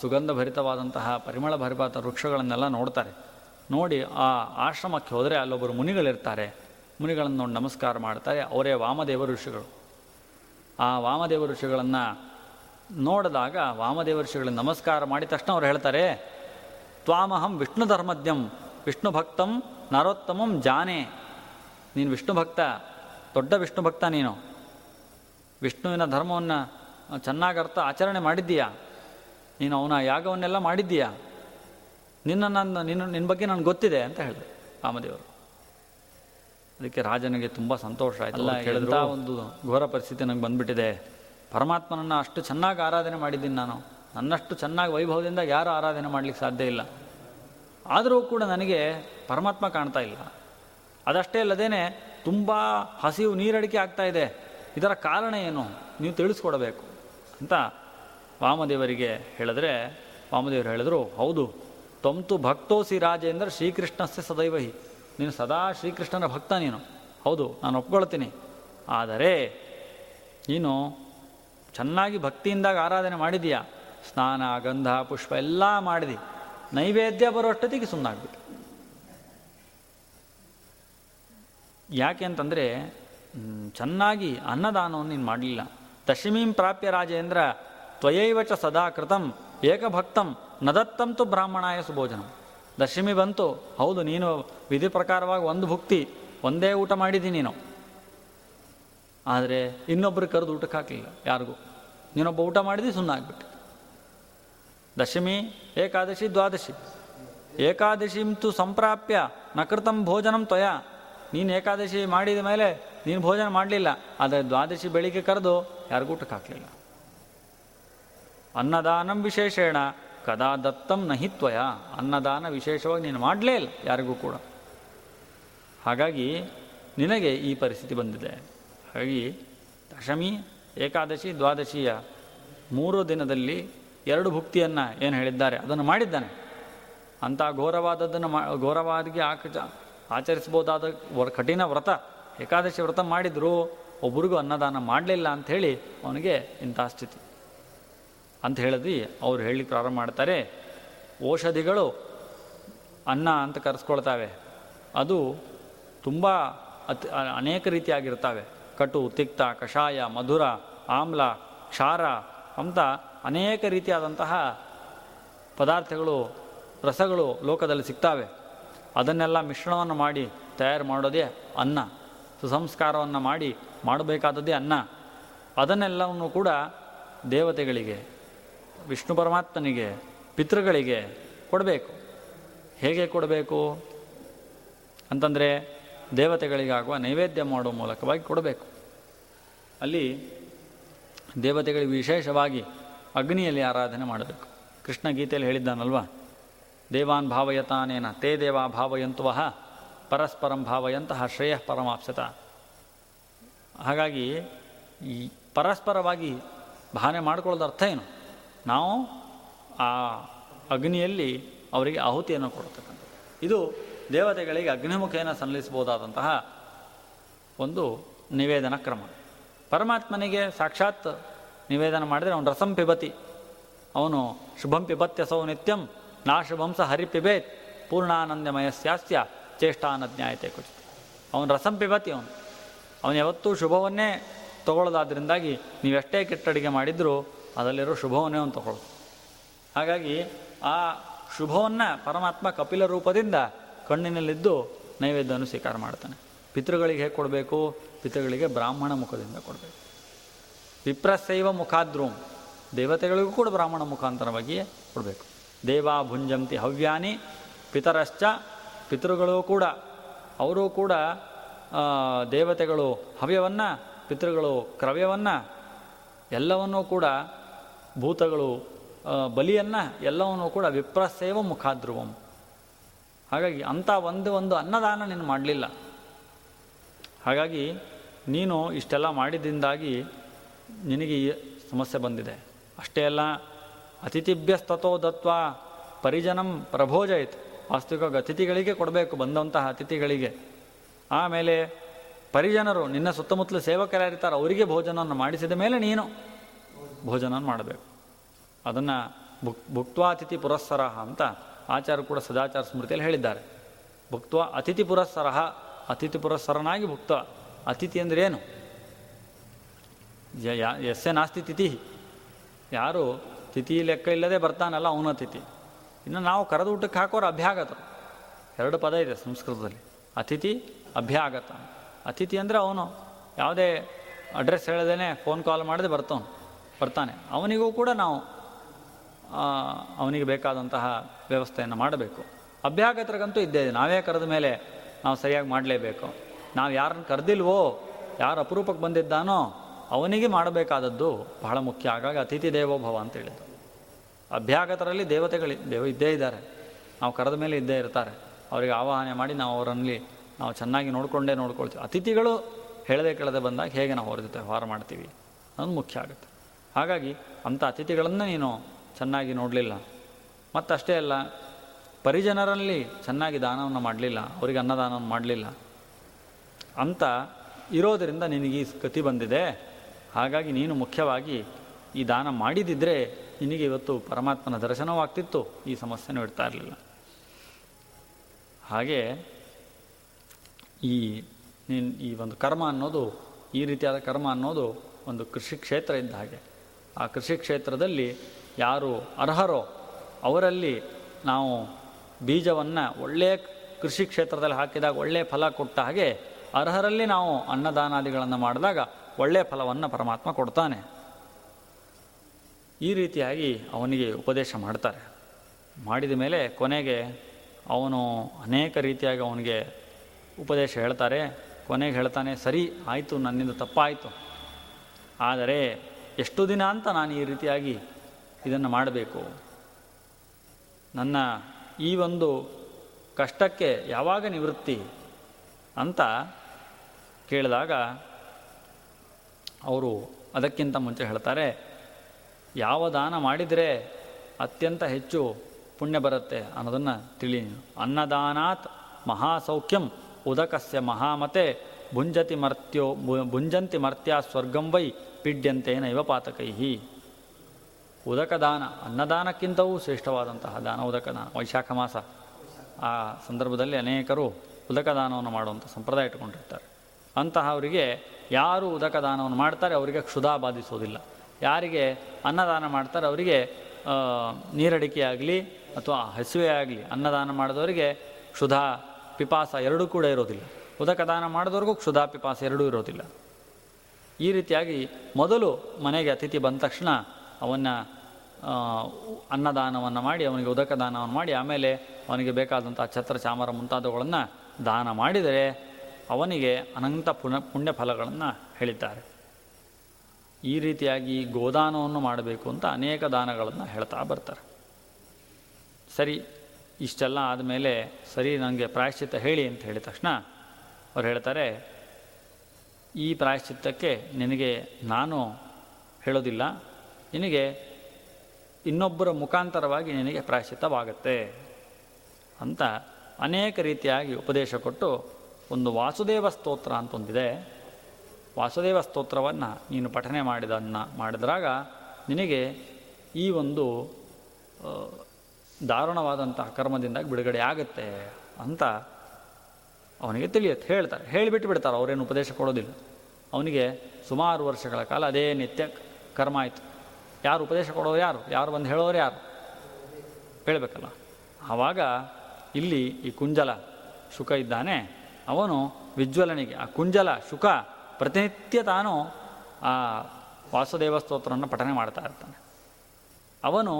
Speaker 1: ಸುಗಂಧಭರಿತವಾದಂತಹ ಪರಿಮಳ ಭರಿತ ವೃಕ್ಷಗಳನ್ನೆಲ್ಲ ನೋಡ್ತಾರೆ. ನೋಡಿ ಆ ಆಶ್ರಮಕ್ಕೆ ಹೋದರೆ ಅಲ್ಲೊಬ್ಬರು ಮುನಿಗಳಿರ್ತಾರೆ. ಮುನಿಗಳನ್ನು ನೋಡಿ ನಮಸ್ಕಾರ ಮಾಡ್ತಾರೆ. ಅವರೇ ವಾಮದೇವ ಋಷಿಗಳು. ಆ ವಾಮದೇವ ಋಷಿಗಳನ್ನು ನೋಡಿದಾಗ ವಾಮದೇವ ಋಷಿಗಳಿಗೆ ನಮಸ್ಕಾರ ಮಾಡಿದ ತಕ್ಷಣ ಅವ್ರು ಹೇಳ್ತಾರೆ, ತ್ವಾಮಹಂ ವಿಷ್ಣು ಧರ್ಮದ್ಯಂ ವಿಷ್ಣು ಭಕ್ತಂ ನರೋತ್ತಮಂ ಜಾನೆ. ನೀನು ವಿಷ್ಣು ಭಕ್ತ ದೊಡ್ಡ ವಿಷ್ಣು ಭಕ್ತ ನೀನು. ವಿಷ್ಣುವಿನ ಧರ್ಮವನ್ನು ಚೆನ್ನಾಗಿ ಅರ್ಥ ಆಚರಣೆ ಮಾಡಿದ್ದೀಯಾ? ನೀನು ಅವನ ಯಾಗವನ್ನೆಲ್ಲ ಮಾಡಿದ್ದೀಯಾ? ನಿನ್ನ ನನ್ನ ನಿನ್ನ ನಿನ್ನ ಬಗ್ಗೆ ನನಗೆ ಗೊತ್ತಿದೆ ಅಂತ ಹೇಳಿದೆ ರಾಮದೇವರು ಅದಕ್ಕೆ ರಾಜನಿಗೆ ತುಂಬ ಸಂತೋಷ ಆಯಿತು. ಹೇಳಿದ ಒಂದು ಘೋರ ಪರಿಸ್ಥಿತಿ ನನಗೆ ಬಂದುಬಿಟ್ಟಿದೆ. ಪರಮಾತ್ಮನನ್ನು ಅಷ್ಟು ಚೆನ್ನಾಗಿ ಆರಾಧನೆ ಮಾಡಿದ್ದೀನಿ ನಾನು. ನನ್ನಷ್ಟು ಚೆನ್ನಾಗಿ ವೈಭವದಿಂದ ಯಾರು ಆರಾಧನೆ ಮಾಡಲಿಕ್ಕೆ ಸಾಧ್ಯ ಇಲ್ಲ. ಆದರೂ ಕೂಡ ನನಗೆ ಪರಮಾತ್ಮ ಕಾಣ್ತಾ ಇಲ್ಲ. ಅದಷ್ಟೇ ಅಲ್ಲದೇ ತುಂಬ ಹಸಿವು ನೀರಡಿಕೆ ಆಗ್ತಾ ಇದೆ. ಇದರ ಕಾರಣ ಏನು? ನೀವು ತಿಳಿಸ್ಕೊಡಬೇಕು. ಅಂತ ವಾಮದೇವರಿಗೆ ಹೇಳಿದ್ರೆ, ವಾಮದೇವರು ಹೇಳಿದರು, ಹೌದು ತಮ್ತು ಭಕ್ತೋಸಿ ರಾಜೇಂದ್ರ ಶ್ರೀಕೃಷ್ಣಸ್ಯ ಸದೈವಹಿ ನೀನು ಸದಾ ಶ್ರೀಕೃಷ್ಣನ ಭಕ್ತ ನೀನು. ಹೌದು, ನಾನು ಒಪ್ಕೊಳ್ತೀನಿ. ಆದರೆ, ನೀನು ಚೆನ್ನಾಗಿ ಭಕ್ತಿಯಿಂದಾಗ ಆರಾಧನೆ ಮಾಡಿದೀಯಾ ಸ್ನಾನ, ಗಂಧ, ಪುಷ್ಪ ಎಲ್ಲ ಮಾಡಿದಿ. ನೈವೇದ್ಯ ಬರೋಷ್ಟೊತ್ತಿಗೆ ಸುಮ್ಮನಾಗ್ಬಿಟ್ಟು ಯಾಕೆ ಅಂತಂದರೆ ಚೆನ್ನಾಗಿ ಅನ್ನದಾನವನ್ನು ನೀನು ಮಾಡಲಿಲ್ಲ. ದಶಮೀಂ ಪ್ರಾಪ್ಯ ರಾಜೇಂದ್ರ, ತ್ವಯೈವ ಚ ಸದಾ ಕೃತಂ ಏಕಭಕ್ತಂ ನದತ್ತಂತು ಬ್ರಾಹ್ಮಣಾಯ ಸುಭೋಜನಂ. ದಶಮಿ ಬಂತು, ಹೌದು, ನೀನು ವಿಧಿ ಪ್ರಕಾರವಾಗಿ ಒಂದು ಭುಕ್ತಿ, ಒಂದೇ ಊಟ ಮಾಡಿದ್ದೀನಿ ನೀನು. ಆದರೆ ಇನ್ನೊಬ್ಬರು ಕರೆದು ಊಟಕ್ಕೆ ಹಾಕಲಿಲ್ಲ, ಯಾರಿಗೂ. ನೀನೊಬ್ಬ ಊಟ ಮಾಡಿದಿ ಸುಮ್ಮನಾಗ್ಬಿಟ್ಟು ದಶಮಿ, ಏಕಾದಶಿ, ದ್ವಾದಶಿ. ಏಕಾದಶಿಂತು ಸಂಪ್ರಾಪ್ಯ, ನಕೃತಂ ಭೋಜನಂ ತ್ವಯ. ನೀನು ಏಕಾದಶಿ ಮಾಡಿದ ಮೇಲೆ ನೀನು ಭೋಜನ ಮಾಡಲಿಲ್ಲ, ಆದರೆ ದ್ವಾದಶಿ ಬೆಳಿಗ್ಗೆ ಕರೆದು ಯಾರಿಗೂ ಊಟಕ್ಕೆ ಹಾಕಲಿಲ್ಲ ಅನ್ನದಾನಂ ವಿಶೇಷೇಣ, ಕದಾ ದತ್ತಂ ನಹಿತ್ವಯ ಅನ್ನದಾನ ವಿಶೇಷವಾಗಿ ನೀನು ಮಾಡಲೇ ಇಲ್ಲ, ಯಾರಿಗೂ ಕೂಡ. ಹಾಗಾಗಿ ನಿನಗೆ ಈ ಪರಿಸ್ಥಿತಿ ಬಂದಿದೆ. ಹಾಗಾಗಿ ದಶಮಿ, ಏಕಾದಶಿ, ದ್ವಾದಶಿಯ ಮೂರು ದಿನದಲ್ಲಿ ಎರಡು ಭುಕ್ತಿಯನ್ನು ಏನು ಹೇಳಿದ್ದಾರೆ, ಅದನ್ನು ಮಾಡಿದ್ದಾನೆ. ಅಂಥ ಘೋರವಾದದ್ದನ್ನು ಮಾ, ಘೋರವಾದಿಗೆ ಆಕ ಆಚರಿಸ್ಬೋದಾದ ಕಠಿಣ ವ್ರತ. ಏಕಾದಶಿ ವ್ರತ ಮಾಡಿದರೂ ಒಬ್ರಿಗೂ ಅನ್ನದಾನ ಮಾಡಲಿಲ್ಲ ಅಂಥೇಳಿ ಅವನಿಗೆ ಇಂಥ ಸ್ಥಿತಿ. ಅಂತ ಹೇಳಿದ್ವಿ ಅವ್ರು ಹೇಳಿ ಪ್ರಾರಂಭ ಮಾಡ್ತಾರೆ. ಔಷಧಿಗಳು ಅನ್ನ ಅಂತ ಕರೆಸ್ಕೊಳ್ತಾವೆ. ಅದು ತುಂಬ ಅತಿ ಅನೇಕ ರೀತಿಯಾಗಿರ್ತವೆ ಕಟು, ತಿಕ್ತ, ಕಷಾಯ, ಮಧುರ, ಆಮ್ಲ, ಕ್ಷಾರ ಅಂತ ಅನೇಕ ರೀತಿಯಾದಂತಹ ಪದಾರ್ಥಗಳು, ರಸಗಳು ಲೋಕದಲ್ಲಿ ಸಿಗ್ತಾವೆ. ಅದನ್ನೆಲ್ಲ ಮಿಶ್ರಣವನ್ನು ಮಾಡಿ ತಯಾರು ಮಾಡೋದೇ ಅನ್ನ. ಸುಸಂಸ್ಕಾರವನ್ನು ಮಾಡಿ ಮಾಡಬೇಕಾದದ್ದೇ ಅನ್ನ. ಅದನ್ನೆಲ್ಲವನ್ನು ಕೂಡ ದೇವತೆಗಳಿಗೆ, ವಿಷ್ಣು ಪರಮಾತ್ಮನಿಗೆ, ಪಿತೃಗಳಿಗೆ ಕೊಡಬೇಕು. ಹೇಗೆ ಕೊಡಬೇಕು? ಅಂತಂದರೆ ದೇವತೆಗಳಿಗಾಗುವ ನೈವೇದ್ಯ ಮಾಡುವ ಮೂಲಕವಾಗಿ ಕೊಡಬೇಕು. ಅಲ್ಲಿ ದೇವತೆಗಳಿಗೆ ವಿಶೇಷವಾಗಿ ಅಗ್ನಿಯಲ್ಲಿ ಆರಾಧನೆ ಮಾಡಬೇಕು. ಕೃಷ್ಣ ಗೀತೆಯಲ್ಲಿ ಹೇಳಿದ್ದಾನಲ್ವ? ದೇವಾನ್ ಭಾವಯತಾನೇನ, ತೇ ದೇವಾ ಭಾವಯಂತುವಹ ಪರಸ್ಪರಂ ಭಾವಯಂತಹ ಶ್ರೇಯ ಪರಮಾಪ್ಸತ. ಹಾಗಾಗಿ ಈ ಪರಸ್ಪರವಾಗಿ ಭಾವನೆ ಮಾಡಿಕೊಳ್ಳೋದ ಅರ್ಥ ಏನು? ನಾವು ಆ ಅಗ್ನಿಯಲ್ಲಿ ಅವರಿಗೆ ಆಹುತಿಯನ್ನು ಕೊಡತಕ್ಕಂಥದ್ದು. ಇದು ದೇವತೆಗಳಿಗೆ ಅಗ್ನಿಮುಖೇನ ಸಲ್ಲಿಸಬಹುದಾದಂತಹ ಒಂದು ನಿವೇದನ ಕ್ರಮ. ಪರಮಾತ್ಮನಿಗೆ ಸಾಕ್ಷಾತ್ ನಿವೇದನ ಮಾಡಿದರೆ ಅವನು ರಸಂ ಪಿಬತಿ. ಅವನು ಶುಭಂ ಪಿಬತ್ಯಸೌ ನಿತ್ಯಂ, ನಾ ಶುಭಂಸ ಹರಿ ಪಿಬೇತ್ ಪೂರ್ಣಾನಂದಮಯ ಸ್ಯಾಸ್ಯ ಚೇಷ್ಟಾನಜ್ಞಾಯತೆ ಕುರಿತು ಅವನು ರಸಂ ಪಿಬತಿ ಅವನು. ಅವನು ಯಾವತ್ತೂ ಶುಭವನ್ನೇ ತಗೊಳ್ಳೋದಾದ್ರಿಂದಾಗಿ ನೀವೆಷ್ಟೇ ಕೆಟ್ಟಡಿಗೆ ಮಾಡಿದರೂ ಅದರಲ್ಲಿರೋ ಶುಭವನ್ನೇ ಅವನು ತಗೊಳ್ಳೋದು ಹಾಗಾಗಿ ಆ ಶುಭವನ್ನು ಪರಮಾತ್ಮ ಕಪಿಲ ರೂಪದಿಂದ ಕಣ್ಣಿನಲ್ಲಿದ್ದು ನೈವೇದ್ಯವನ್ನು ಸ್ವೀಕಾರ ಮಾಡ್ತಾನೆ. ಪಿತೃಗಳಿಗೆ ಹೇಗೆ ಕೊಡಬೇಕು? ಪಿತೃಗಳಿಗೆ ಬ್ರಾಹ್ಮಣ ಮುಖದಿಂದ ಕೊಡಬೇಕು. ವಿಪ್ರಸೈವ ಮುಖಾದ್ರೂಮ್ ದೇವತೆಗಳಿಗೂ ಕೂಡ ಬ್ರಾಹ್ಮಣ ಮುಖಾಂತರವಾಗಿಯೇ ಕೊಡಬೇಕು. ದೇವಾ ಭುಂಜಂತಿ ಹವ್ಯಾನಿ ಪಿತರಶ್ಚ ಪಿತೃಗಳು ಕೂಡ, ಅವರು ಕೂಡ ದೇವತೆಗಳು ಹವ್ಯವನ್ನು, ಪಿತೃಗಳು ಕ್ರವ್ಯವನ್ನು, ಎಲ್ಲವನ್ನೂ ಕೂಡ ಭೂತಗಳು ಬಲಿಯನ್ನು ಎಲ್ಲವನ್ನೂ ಕೂಡ ವಿಪ್ರಸೇವ ಮುಖಾದ್ರುವಂ. ಹಾಗಾಗಿ ಅಂಥ ಒಂದು ಒಂದು ಅನ್ನದಾನ ನೀನು ಮಾಡಲಿಲ್ಲ. ಹಾಗಾಗಿ ನೀನು ಇಷ್ಟೆಲ್ಲ ಮಾಡಿದಿಂದಾಗಿ ನಿನಗೆ ಈ ಸಮಸ್ಯೆ ಬಂದಿದೆ. ಅಷ್ಟೇ ಅಲ್ಲ ಅತಿಥಿಭ್ಯಸ್ತೋ ದತ್ವ, ಪರಿಜನಂ ಪ್ರಭೋಜಯಿತು. ವಾಸ್ತವಿಕ ಅತಿಥಿಗಳಿಗೆ ಕೊಡಬೇಕು ಬಂದಂತಹ ಅತಿಥಿಗಳಿಗೆ. ಆಮೇಲೆ ಪರಿಜನರು, ನಿನ್ನ ಸುತ್ತಮುತ್ತಲು ಸೇವಕರಾಗಿರ್ತಾರೆ ಅವರಿಗೆ ಭೋಜನವನ್ನು ಮಾಡಿಸಿದ ಮೇಲೆ ನೀನು ಭೋಜನವನ್ನು ಮಾಡಬೇಕು. ಅದನ್ನು ಭುಕ್ ಭುಕ್ವಾತಿಥಿ ಪುರಸ್ಸರ ಅಂತ ಆಚಾರ ಕೂಡ ಸದಾಚಾರ ಸ್ಮೃತಿಯಲ್ಲಿ ಹೇಳಿದ್ದಾರೆ. ಭುಕ್ತ್ವ ಅತಿಥಿ ಪುರಸ್ಸರ ಅತಿಥಿ ಪುರಸ್ಸರನಾಗಿ ಭುಕ್ತ ಅತಿಥಿ ಅಂದರೆ ಏನು? ಎಸ್ಸೆ ನಾಸ್ತಿ ತಿಥಿ ಯಾರು ತಿಥಿ ಲೆಕ್ಕ ಇಲ್ಲದೆ ಬರ್ತಾನಲ್ಲ ಅವನ ತಿಥಿ. ಇನ್ನು ನಾವು ಕರೆದು ಊಟಕ್ಕೆ ಹಾಕೋರು ಅಭ್ಯಾಗತ. ಎರಡು ಪದ ಇದೆ ಸಂಸ್ಕೃತದಲ್ಲಿ. ಅತಿಥಿ, ಅಭ್ಯಾಗತ. ಅತಿಥಿ ಅಂದರೆ ಅವನು ಯಾವುದೇ ಅಡ್ರೆಸ್ ಹೇಳದೇನೆ ಫೋನ್ ಕಾಲ್ ಮಾಡದೆ ಬರ್ತವನು, ಬರ್ತಾನೆ. ಅವನಿಗೂ ಕೂಡ ನಾವು ಅವನಿಗೆ ಬೇಕಾದಂತಹ ವ್ಯವಸ್ಥೆಯನ್ನು ಮಾಡಬೇಕು. ಅಭ್ಯಾಗತರಿಗಂತೂ ಇದ್ದೇ ಇದೆ. ನಾವೇ ಕರೆದ ಮೇಲೆ ನಾವು ಸರಿಯಾಗಿ ಮಾಡಲೇಬೇಕು. ನಾವು ಯಾರನ್ನು ಕರೆದಿಲ್ವೋ, ಯಾರು ಅಪರೂಪಕ್ಕೆ ಬಂದಿದ್ದಾನೋ, ಅವನಿಗೆ ಮಾಡಬೇಕಾದದ್ದು ಬಹಳ ಮುಖ್ಯ. ಹಾಗಾಗಿ ಅತಿಥಿ ದೇವೋಭವ ಅಂತ ಹೇಳಿದ್ದು. ಅಭ್ಯಾಗತರಲ್ಲಿ ದೇವತೆಗಳು ದೇವ ಇದ್ದೇ ಇದ್ದಾರೆ. ನಾವು ಕರೆದ ಮೇಲೆ ಇದ್ದೇ ಇರ್ತಾರೆ. ಅವರಿಗೆ ಆವಾಹನೆ ಮಾಡಿ ನಾವು ಅವರಲ್ಲಿ ನಾವು ಚೆನ್ನಾಗಿ ನೋಡಿಕೊಂಡೇ ನೋಡ್ಕೊಳ್ತೀವಿ. ಅತಿಥಿಗಳು ಹೇಳದೆ ಕೇಳದೆ ಬಂದಾಗ ಹೇಗೆ ನಾವು ಅವ್ರ ಜೊತೆ ವ್ಯವಹಾರ ಮಾಡ್ತೀವಿ ಅನ್ನೋದು ಮುಖ್ಯ ಆಗುತ್ತೆ. ಹಾಗಾಗಿ ಅಂಥ ಅತಿಥಿಗಳನ್ನು ನೀನು ಚೆನ್ನಾಗಿ ನೋಡಲಿಲ್ಲ. ಮತ್ತಷ್ಟೇ ಅಲ್ಲ, ಪರಿಜನರಲ್ಲಿ ಚೆನ್ನಾಗಿ ದಾನವನ್ನು ಮಾಡಲಿಲ್ಲ, ಅವರಿಗೆ ಅನ್ನದಾನವನ್ನು ಮಾಡಲಿಲ್ಲ ಅಂತ ಇರೋದರಿಂದ ನಿನಗೆ ಈ ಗತಿ ಬಂದಿದೆ. ಹಾಗಾಗಿ ನೀನು ಮುಖ್ಯವಾಗಿ ಈ ದಾನ ಮಾಡಿದಿದ್ದರೆ ನಿನಗೆ ಇವತ್ತು ಪರಮಾತ್ಮನ ದರ್ಶನವಾಗ್ತಿತ್ತು, ಈ ಸಮಸ್ಯೆನೂ ಇಡ್ತಾ ಇರಲಿಲ್ಲ. ಹಾಗೆ ಈ ನಿನ್ ಈ ಒಂದು ಕರ್ಮ ಅನ್ನೋದು, ಈ ರೀತಿಯಾದ ಕರ್ಮ ಅನ್ನೋದು ಒಂದು ಕೃಷಿ ಕ್ಷೇತ್ರ ಇದ್ದ ಹಾಗೆ. ಆ ಕೃಷಿ ಕ್ಷೇತ್ರದಲ್ಲಿ ಯಾರು ಅರ್ಹರೋ ಅವರಲ್ಲಿ ನಾವು ಬೀಜವನ್ನು ಒಳ್ಳೆಯ ಕೃಷಿ ಕ್ಷೇತ್ರದಲ್ಲಿ ಹಾಕಿದಾಗ ಒಳ್ಳೆಯ ಫಲ ಕೊಟ್ಟ ಹಾಗೆ ಅರ್ಹರಲ್ಲಿ ನಾವು ಅನ್ನದಾನಾದಿಗಳನ್ನು ಮಾಡಿದಾಗ ಒಳ್ಳೆಯ ಫಲವನ್ನು ಪರಮಾತ್ಮ ಕೊಡ್ತಾನೆ. ಈ ರೀತಿಯಾಗಿ ಅವನಿಗೆ ಉಪದೇಶ ಮಾಡ್ತಾರೆ. ಮಾಡಿದ ಮೇಲೆ ಕೊನೆಗೆ ಅವನು ಅನೇಕ ರೀತಿಯಾಗಿ ಅವನಿಗೆ ಉಪದೇಶ ಹೇಳ್ತಾರೆ. ಕೊನೆಗೆ ಹೇಳ್ತಾನೆ, ಸರಿ, ಆಯಿತು, ನನ್ನಿಂದ ತಪ್ಪಾಯಿತು. ಆದರೆ ಎಷ್ಟು ದಿನ ಅಂತ ನಾನು ಈ ರೀತಿಯಾಗಿ ಇದನ್ನು ಮಾಡಬೇಕು? ನನ್ನ ಈ ಒಂದು ಕಷ್ಟಕ್ಕೆ ಯಾವಾಗ ನಿವೃತ್ತಿ? ಅಂತ ಕೇಳಿದಾಗ ಅವರು ಅದಕ್ಕಿಂತ ಮುಂಚೆ ಹೇಳ್ತಾರೆ ಯಾವ ದಾನ ಮಾಡಿದರೆ ಅತ್ಯಂತ ಹೆಚ್ಚು ಪುಣ್ಯ ಬರುತ್ತೆ ಅನ್ನೋದನ್ನು ತಿಳಿ ಅನ್ನದಾನಾತ್ ಮಹಾಸೌಖ್ಯಂ ಉದಕಸ್ಯ ಮಹಾಮತೆ ಭುಂಜತಿ ಮರ್ತ್ಯೋ ಭುಂಜಂತಿ ಮರ್ತ್ಯ ಸ್ವರ್ಗಂ ವೈ ಪಿಡ್ಯಂತೇನ ಇವ ಪಾತಕೈಹಿ. ಉದಕದಾನ, ಅನ್ನದಾನಕ್ಕಿಂತವೂ ಶ್ರೇಷ್ಠವಾದಂತಹ ದಾನ ಉದಕದಾನ, ವೈಶಾಖ ಮಾಸ. ಆ ಸಂದರ್ಭದಲ್ಲಿ ಅನೇಕರು ಉದಕದಾನವನ್ನು ಮಾಡುವಂಥ ಸಂಪ್ರದಾಯ ಇಟ್ಕೊಂಡಿರ್ತಾರೆ ಅಂತಹವರಿಗೆ ಯಾರು ಉದಕದಾನವನ್ನು ಮಾಡ್ತಾರೆ, ಅವರಿಗೆ ಕ್ಷುಧಾ ಬಾಧಿಸೋದಿಲ್ಲ. ಯಾರಿಗೆ ಅನ್ನದಾನ ಮಾಡ್ತಾರೋ ಅವರಿಗೆ ನೀರಡಿಕೆ ಆಗಲಿ ಅಥವಾ ಹಸುವೆ ಆಗಲಿ ಅನ್ನದಾನ ಮಾಡಿದವರಿಗೆ ಕ್ಷುಧಾ ಪಿಪಾಸ ಎರಡೂ ಕೂಡ ಇರೋದಿಲ್ಲ. ಉದಕದಾನ ಮಾಡಿದವ್ರಿಗೂ ಕ್ಷುಧಾ ಪಿಪಾಸ ಎರಡೂ ಇರೋದಿಲ್ಲ. ಈ ರೀತಿಯಾಗಿ ಮೊದಲು ಮನೆಗೆ ಅತಿಥಿ ಬಂದ ತಕ್ಷಣ ಅವನ್ನ ಅನ್ನದಾನವನ್ನು ಮಾಡಿ, ಅವನಿಗೆ ಉದಕ ದಾನವನ್ನು ಮಾಡಿ, ಆಮೇಲೆ ಅವನಿಗೆ ಬೇಕಾದಂಥ ಛತ್ರ ಚಾಮರ ಮುಂತಾದವುಗಳನ್ನು ದಾನ ಮಾಡಿದರೆ ಅವನಿಗೆ ಅನಂತ ಪುಣ್ಯ ಪುಣ್ಯ ಫಲಗಳನ್ನು ಹೇಳಿದ್ದಾರೆ. ಈ ರೀತಿಯಾಗಿ ಗೋದಾನವನ್ನು ಮಾಡಬೇಕು ಅಂತ ಅನೇಕ ದಾನಗಳನ್ನು ಹೇಳ್ತಾ ಬರ್ತಾರೆ. ಸರಿ, ಇಷ್ಟೆಲ್ಲ ಆದಮೇಲೆ ಸರಿ ನನಗೆ ಪ್ರಾಯಶ್ಚಿತ್ತ ಹೇಳಿ ಅಂತ ಹೇಳಿದ ತಕ್ಷಣ ಅವ್ರು ಹೇಳ್ತಾರೆ, ಈ ಪ್ರಾಯಶ್ಚಿತ್ತಕ್ಕೆ ನಿನಗೆ ನಾನು ಹೇಳೋದಿಲ್ಲ, ನಿನಗೆ ಇನ್ನೊಬ್ಬರ ಮುಖಾಂತರವಾಗಿ ನಿನಗೆ ಪ್ರಾಯಶ್ಚಿತ್ತವಾಗತ್ತೆ ಅಂತ ಅನೇಕ ರೀತಿಯಾಗಿ ಉಪದೇಶ ಕೊಟ್ಟು ಒಂದು ವಾಸುದೇವ ಸ್ತೋತ್ರ ಅಂತ ಒಂದಿದೆ. ವಾಸುದೇವ ಸ್ತೋತ್ರವನ್ನು ನೀನು ಪಠನೆ ಮಾಡಿದನ್ನ ಮಾಡಿದ್ರಾಗ ನಿನಗೆ ಈ ಒಂದು ದಾರುಣವಾದಂತಹ ಕರ್ಮದಿಂದ ಬಿಡುಗಡೆ ಆಗುತ್ತೆ ಅಂತ ಅವನಿಗೆ ತಿಳಿಯುತ್ತೆ, ಹೇಳ್ತಾರೆ. ಹೇಳಿಬಿಟ್ಟು ಬಿಡ್ತಾರೆ, ಅವರೇನು ಉಪದೇಶ ಕೊಡೋದಿಲ್ಲ. ಅವನಿಗೆ ಸುಮಾರು ವರ್ಷಗಳ ಕಾಲ ಅದೇ ನಿತ್ಯ ಕರ್ಮ ಆಯಿತು. ಯಾರು ಉಪದೇಶ ಕೊಡೋರು ಯಾರು? ಯಾರು ಬಂದು ಹೇಳೋರು ಯಾರು? ಹೇಳಬೇಕಲ್ಲ. ಆವಾಗ ಇಲ್ಲಿ ಈ ಕುಂಜಲ, ಶುಕ ಇದ್ದಾನೆ. ಅವನು ವಿಜ್ವಲನಿಗೆ, ಆ ಕುಂಜಲ, ಶುಕ ಪ್ರತಿನಿತ್ಯ ತಾನು ಆ ವಾಸುದೇವ ಸ್ತೋತ್ರವನ್ನು ಪಠನೆ ಮಾಡ್ತಾ ಇರ್ತಾನೆ. ಅವನು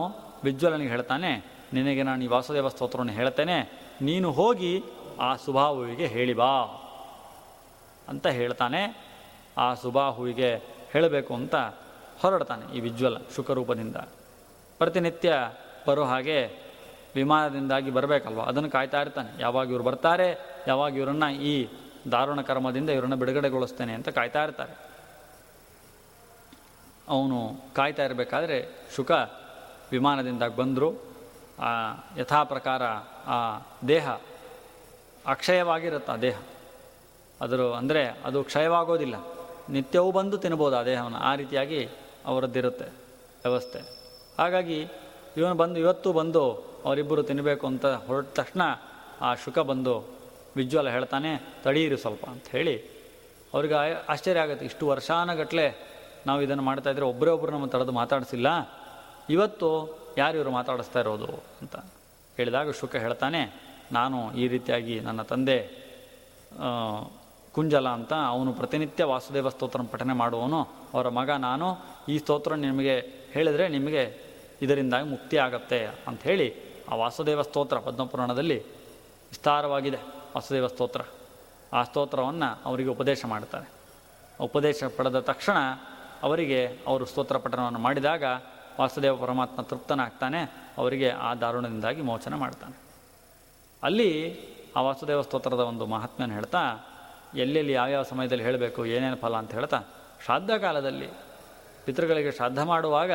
Speaker 1: ವಿಜ್ವಲನಿಗೆ ಹೇಳ್ತಾನೆ, ನಿನಗೆ ನಾನು ಈ ವಾಸುದೇವ ಸ್ತೋತ್ರವನ್ನು ಹೇಳ್ತೇನೆ, ನೀನು ಹೋಗಿ ಆ ಸುಬಾಹುವಿಗೆ ಹೇಳಿ ಬಾ ಅಂತ ಹೇಳ್ತಾನೆ. ಆ ಸುಬಾಹುವಿಗೆ ಹೇಳಬೇಕು ಅಂತ ಹೊರಡ್ತಾನೆ ಈ ವಿಜ್ವಲ ಶುಕರೂಪದಿಂದ. ಪ್ರತಿನಿತ್ಯ ಬರೋ ಹಾಗೆ ವಿಮಾನದಿಂದಾಗಿ ಬರಬೇಕಲ್ವ? ಅದನ್ನು ಕಾಯ್ತಾ ಇರ್ತಾನೆ. ಯಾವಾಗ ಇವರು ಬರ್ತಾರೆ, ಯಾವಾಗ ಇವರನ್ನು ಈ ದಾರುಣ ಕರ್ಮದಿಂದ ಇವರನ್ನು ಬಿಡುಗಡೆಗೊಳಿಸ್ತೇನೆ ಅಂತ ಕಾಯ್ತಾ ಇರ್ತಾರೆ. ಅವನು ಕಾಯ್ತಾ ಇರಬೇಕಾದ್ರೆ ಶುಕ ವಿಮಾನದಿಂದ ಬಂದರು. ಆ ಯಥಾ ಪ್ರಕಾರ ಆ ದೇಹ ಅಕ್ಷಯವಾಗಿರುತ್ತೆ ಆ ದೇಹ. ಅದರ ಅಂದರೆ ಅದು ಕ್ಷಯವಾಗೋದಿಲ್ಲ. ನಿತ್ಯವೂ ಬಂದು ತಿನ್ಬೋದು ಆ ದೇಹವನ್ನು. ಆ ರೀತಿಯಾಗಿ ಅವರದ್ದಿರುತ್ತೆ ವ್ಯವಸ್ಥೆ. ಹಾಗಾಗಿ ಇವನು ಬಂದು ಇವತ್ತು ಬಂದು ಅವರಿಬ್ಬರು ತಿನ್ನಬೇಕು ಅಂತ ಹೊರಟ ತಕ್ಷಣ ಆ ಶುಕ ಬಂದು ವಿಜ್ವಲ ಹೇಳ್ತಾನೆ, ತಡೀರಿ ಸ್ವಲ್ಪ ಅಂತ ಹೇಳಿ ಅವ್ರಿಗೆ ಆಶ್ಚರ್ಯ ಆಗುತ್ತೆ. ಇಷ್ಟು ವರ್ಷಾನಗಟ್ಟಲೆ ನಾವು ಇದನ್ನು ಮಾಡ್ತಾಯಿದ್ರೆ ಒಬ್ಬರೇ ಒಬ್ಬರು ನಮ್ಮ ತಡೆದು ಮಾತಾಡಿಸಿಲ್ಲ. ಇವತ್ತು ಯಾರು ಇವರು ಮಾತಾಡಿಸ್ತಾ ಇರೋದು ಅಂತ ಹೇಳಿದಾಗ ಶುಕ ಹೇಳ್ತಾನೆ, ನಾನು ಈ ರೀತಿಯಾಗಿ ನನ್ನ ತಂದೆ ಕುಂಜಲ ಅಂತ ಅವನು ಪ್ರತಿನಿತ್ಯ ವಾಸುದೇವ ಸ್ತೋತ್ರ ಪಠನೆ ಮಾಡುವವನು. ಅವರ ಮಗ ನಾನು, ಈ ಸ್ತೋತ್ರ ನಿಮಗೆ ಹೇಳಿದರೆ ನಿಮಗೆ ಇದರಿಂದಾಗಿ ಮುಕ್ತಿ ಆಗತ್ತೆ ಅಂತ ಹೇಳಿ ಆ ವಾಸುದೇವ ಸ್ತೋತ್ರ ಪದ್ಮಪುರಾಣದಲ್ಲಿ ವಿಸ್ತಾರವಾಗಿದೆ. ವಾಸುದೇವ ಸ್ತೋತ್ರ. ಆ ಸ್ತೋತ್ರವನ್ನು ಅವರಿಗೆ ಉಪದೇಶ ಮಾಡ್ತಾರೆ ಉಪದೇಶ ಪಡೆದ ತಕ್ಷಣ ಅವರಿಗೆ ಅವರು ಸ್ತೋತ್ರ ಪಠನವನ್ನು ಮಾಡಿದಾಗ ವಾಸುದೇವ ಪರಮಾತ್ಮ ತೃಪ್ತನಾಗ್ತಾನೆ, ಅವರಿಗೆ ಆ ದಾರುಣದಿಂದಾಗಿ ಮೋಚನ ಮಾಡ್ತಾನೆ. ಅಲ್ಲಿ ಆ ವಾಸುದೇವ ಸ್ತೋತ್ರದ ಒಂದು ಮಹಾತ್ಮ್ಯನ ಹೇಳ್ತಾ, ಎಲ್ಲೆಲ್ಲಿ ಯಾವ್ಯಾವ ಸಮಯದಲ್ಲಿ ಹೇಳಬೇಕು, ಏನೇನು ಫಲ ಅಂತ ಹೇಳ್ತಾ, ಶ್ರಾದ್ದ ಕಾಲದಲ್ಲಿ ಪಿತೃಗಳಿಗೆ ಶ್ರಾದ್ದ ಮಾಡುವಾಗ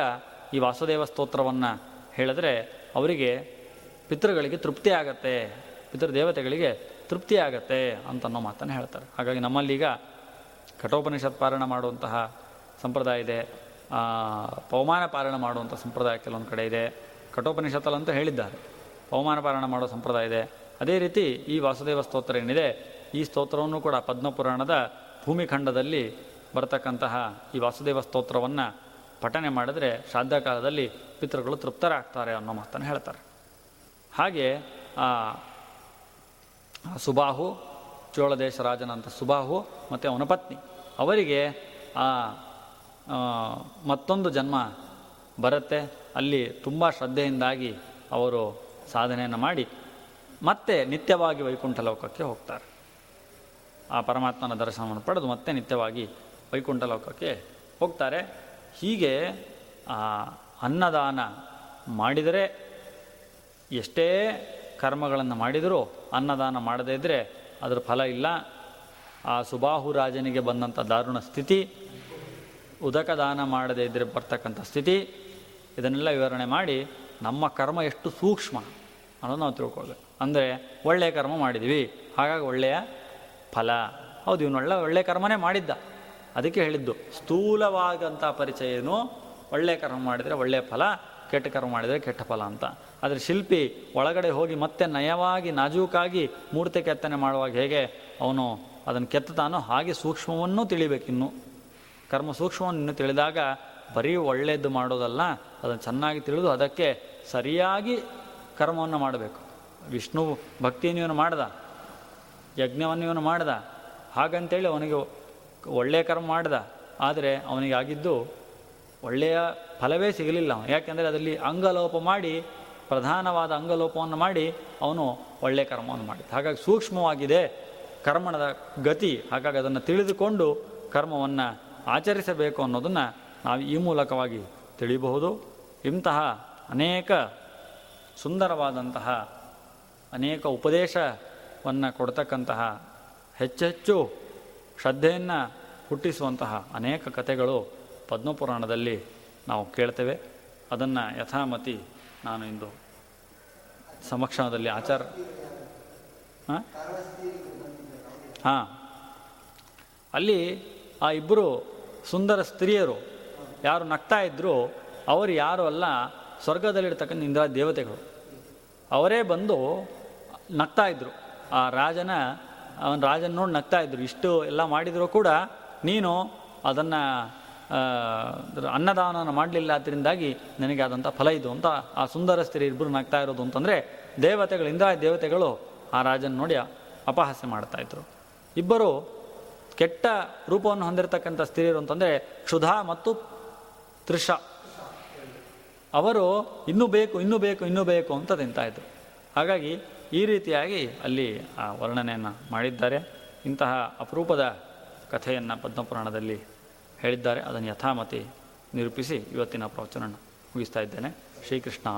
Speaker 1: ಈ ವಾಸುದೇವ ಸ್ತೋತ್ರವನ್ನು ಹೇಳಿದ್ರೆ ಅವರಿಗೆ ಪಿತೃಗಳಿಗೆ ತೃಪ್ತಿ ಆಗತ್ತೆ ಪಿತೃದೇವತೆಗಳಿಗೆ ತೃಪ್ತಿ ಆಗತ್ತೆ ಅಂತನ್ನೋ ಮಾತನ್ನು ಹೇಳ್ತಾರೆ. ಹಾಗಾಗಿ ನಮ್ಮಲ್ಲೀಗ ಕಠೋಪನಿಷತ್ ಪಾರಣ ಮಾಡುವಂತಹ ಸಂಪ್ರದಾಯ ಇದೆ. ಪವಮಾನ ಪಾರಣ ಮಾಡುವಂಥ ಸಂಪ್ರದಾಯ ಕೆಲವೊಂದು ಕಡೆ ಇದೆ. ಕಠೋಪನಿಷತ್ತಲ್ಲಂತೂ ಹೇಳಿದ್ದಾರೆ. ಪವಮಾನ ಪಾರಣ ಮಾಡೋ ಸಂಪ್ರದಾಯ ಇದೆ. ಅದೇ ರೀತಿ ಈ ವಾಸುದೇವ ಸ್ತೋತ್ರ ಏನಿದೆ? ಈ ಸ್ತೋತ್ರವನ್ನು ಕೂಡ ಪದ್ಮಪುರಾಣದ ಭೂಮಿಖಂಡದಲ್ಲಿ ಬರತಕ್ಕಂತಹ ಈ ವಾಸುದೇವ ಸ್ತೋತ್ರವನ್ನು ಪಠನೆ ಮಾಡಿದ್ರೆ ಕಾಲದಲ್ಲಿ ಪಿತೃಗಳು ತೃಪ್ತರಾಗ್ತಾರೆ ಅನ್ನೋ ಮಾತನ್ನು ಹೇಳ್ತಾರೆ. ಹಾಗೆ ಸುಬಾಹು ಚೋಳದೇಶ ರಾಜನಂತ ಸುಬಾಹು ಮತ್ತು ಅವನ ಪತ್ನಿ. ಅವರಿಗೆ ಆ ಮತ್ತೊಂದು ಜನ್ಮ ಬರುತ್ತೆ. ಅಲ್ಲಿ ತುಂಬ ಶ್ರದ್ಧೆಯಿಂದಾಗಿ ಅವರು ಸಾಧನೆಯನ್ನು ಮಾಡಿ ಮತ್ತೆ ನಿತ್ಯವಾಗಿ ವೈಕುಂಠ ಲೋಕಕ್ಕೆ ಹೋಗ್ತಾರೆ. ಆ ಪರಮಾತ್ಮನ ದರ್ಶನವನ್ನು ಪಡೆದು ಮತ್ತೆ ನಿತ್ಯವಾಗಿ ವೈಕುಂಠ ಲೋಕಕ್ಕೆ ಹೋಗ್ತಾರೆ. ಹೀಗೆ ಅನ್ನದಾನ ಮಾಡಿದರೆ ಎಷ್ಟೇ ಕರ್ಮಗಳನ್ನು ಮಾಡಿದರೂ ಅನ್ನದಾನ ಮಾಡದೇ ಇದ್ದರೆ ಅದರ ಫಲ ಇಲ್ಲ. ಆ ಸುಬಾಹು ರಾಜನಿಗೆ ಬಂದಂಥ ದಾರುಣ ಸ್ಥಿತಿ, ಉದಕ ದಾನ ಮಾಡದೇ ಇದ್ದರೆ ಬರ್ತಕ್ಕಂಥ ಸ್ಥಿತಿ, ಇದನ್ನೆಲ್ಲ ವಿವರಣೆ ಮಾಡಿ ನಮ್ಮ ಕರ್ಮ ಎಷ್ಟು ಸೂಕ್ಷ್ಮ ಅನ್ನೋದು ನಾವು ತಿಳ್ಕೊಳ್ಬೇಕು. ಅಂದರೆ ಒಳ್ಳೆಯ ಕರ್ಮ ಮಾಡಿದ್ವಿ, ಹಾಗಾಗಿ ಒಳ್ಳೆಯ ಫಲ. ಹೌದು, ಇವನು ಒಳ್ಳೆ ಒಳ್ಳೆಯ ಕರ್ಮನೇ ಮಾಡಿದ್ದ. ಅದಕ್ಕೆ ಹೇಳಿದ್ದು ಸ್ಥೂಲವಾದಂಥ ಪರಿಚಯ ಏನು? ಒಳ್ಳೆಯ ಕರ್ಮ ಮಾಡಿದರೆ ಒಳ್ಳೆಯ ಫಲ. ಕೆಟ್ಟ ಕರ್ಮ ಮಾಡಿದರೆ ಕೆಟ್ಟ ಫಲ ಅಂತ. ಆದರೆ ಶಿಲ್ಪಿ ಒಳಗಡೆ ಹೋಗಿ ಮತ್ತೆ ನಯವಾಗಿ, ನಾಜೂಕಾಗಿ ಮೂರ್ತಿ ಕೆತ್ತನೆ ಮಾಡುವಾಗ ಹೇಗೆ? ಅವನು ಅದನ್ನು ಕೆತ್ತತಾನೋ ಹಾಗೆ ಸೂಕ್ಷ್ಮವನ್ನೂ ತಿಳಿಬೇಕಿನ್ನು ಕರ್ಮ ಸೂಕ್ಷ್ಮವನ್ನು ಇನ್ನು ತಿಳಿದಾಗ ಬರೀ ಒಳ್ಳೆಯದು ಮಾಡೋದಲ್ಲ, ಅದನ್ನು ಚೆನ್ನಾಗಿ ತಿಳಿದು ಅದಕ್ಕೆ ಸರಿಯಾಗಿ ಕರ್ಮವನ್ನು ಮಾಡಬೇಕು. ವಿಷ್ಣು ಭಕ್ತಿಯನ್ನು ಇವನು ಮಾಡ್ದ, ಯಜ್ಞವನ್ನು ಇವನು ಮಾಡ್ದ. ಹಾಗಂತೇಳಿ ಅವನಿಗೆ ಒಳ್ಳೆಯ ಕರ್ಮ ಮಾಡ್ದ. ಆದರೆ ಅವನಿಗೆ ಆಗಿದ್ದು ಒಳ್ಳೆಯ ಫಲವೇ ಸಿಗಲಿಲ್ಲ ಯಾಕೆಂದರೆ ಅದರಲ್ಲಿ ಅಂಗಲೋಪ ಮಾಡಿ, ಪ್ರಧಾನವಾದ ಅಂಗಲೋಪವನ್ನು ಮಾಡಿ ಅವನು ಒಳ್ಳೆಯ ಕರ್ಮವನ್ನು ಮಾಡಿದ್ದ. ಹಾಗಾಗಿ ಸೂಕ್ಷ್ಮವಾಗಿದೆ ಕರ್ಮಣದ ಗತಿ. ಹಾಗಾಗಿ ಅದನ್ನು ತಿಳಿದುಕೊಂಡು ಕರ್ಮವನ್ನು ಆಚರಿಸಬೇಕು ಅನ್ನೋದನ್ನು ನಾವು ಈ ಮೂಲಕವಾಗಿ ತಿಳಿಯಬಹುದು ಇಂತಹ ಅನೇಕ ಸುಂದರವಾದಂತಹ ಅನೇಕ ಉಪದೇಶವನ್ನು ಕೊಡ್ತಕ್ಕಂತಹ ಹೆಚ್ಚೆಚ್ಚು ಶ್ರದ್ಧೆಯನ್ನು ಹುಟ್ಟಿಸುವಂತಹ ಅನೇಕ ಕಥೆಗಳು ಪದ್ಮಪುರಾಣದಲ್ಲಿ ನಾವು ಕೇಳ್ತೇವೆ. ಅದನ್ನು ಯಥಾಮತಿ ನಾನು ಇಂದು ಸಮಕ್ಷಣದಲ್ಲಿ ಆಚಾರ ಹಾಂ? ಹಾಂ. ಅಲ್ಲಿ ಆ ಇಬ್ಬರು ಸುಂದರ ಸ್ತ್ರೀಯರು ಯಾರು ನಗ್ತಾ ಇದ್ದರು ಅವರು ಯಾರು ಅಲ್ಲ ಸ್ವರ್ಗದಲ್ಲಿರ್ತಕ್ಕಂಥ ಇಂದ್ರ ದೇವತೆಗಳು. ಅವರೇ ಬಂದು ನಗ್ತಾ ಇದ್ದರು ಆ ರಾಜನ ಅವನ ರಾಜನ ನೋಡಿ ನಗ್ತಾ ಇದ್ದರು ಇಷ್ಟು ಎಲ್ಲ ಮಾಡಿದರೂ ಕೂಡ ನೀನು ಅದನ್ನು ಅನ್ನದಾನವನ್ನು ಮಾಡಲಿಲ್ಲ ಅದರಿಂದಾಗಿ ನನಗೆ ಆದಂಥ ಫಲ ಇದು ಅಂತ ಆ ಸುಂದರ ಸ್ತ್ರೀ ಇಬ್ಬರು ನಗ್ತಾ ಇರೋದು ಅಂತಂದರೆ ದೇವತೆಗಳು ಇಂದ್ರ ದೇವತೆಗಳು ಆ ರಾಜನ ನೋಡಿ ಅಪಹಾಸ್ಯ ಮಾಡ್ತಾಯಿದ್ರು ಇಬ್ಬರು ಕೆಟ್ಟ ರೂಪವನ್ನು ಹೊಂದಿರತಕ್ಕಂಥ ಸ್ತ್ರೀಯರು ಅಂತಂದರೆ ಕ್ಷುಧಾ ಮತ್ತು ತೃಷ. ಅವರು ಇನ್ನೂ ಬೇಕು ಇನ್ನೂ ಬೇಕು ಇನ್ನೂ ಬೇಕು ಅಂತ ತಿಂತಾಯಿದ್ರು ಹಾಗಾಗಿ ಈ ರೀತಿಯಾಗಿ ಅಲ್ಲಿ ಆ ವರ್ಣನೆಯನ್ನು ಮಾಡಿದ್ದಾರೆ. ಇಂತಹ ಅಪರೂಪದ ಕಥೆಯನ್ನು ಪದ್ಮಪುರಾಣದಲ್ಲಿ ಹೇಳಿದ್ದಾರೆ. ಅದನ್ನು ಯಥಾಮತಿ ನಿರೂಪಿಸಿ ಇವತ್ತಿನ ಪ್ರವಚನ ಮುಗಿಸ್ತಾ ಇದ್ದೇನೆ. ಶ್ರೀಕೃಷ್ಣ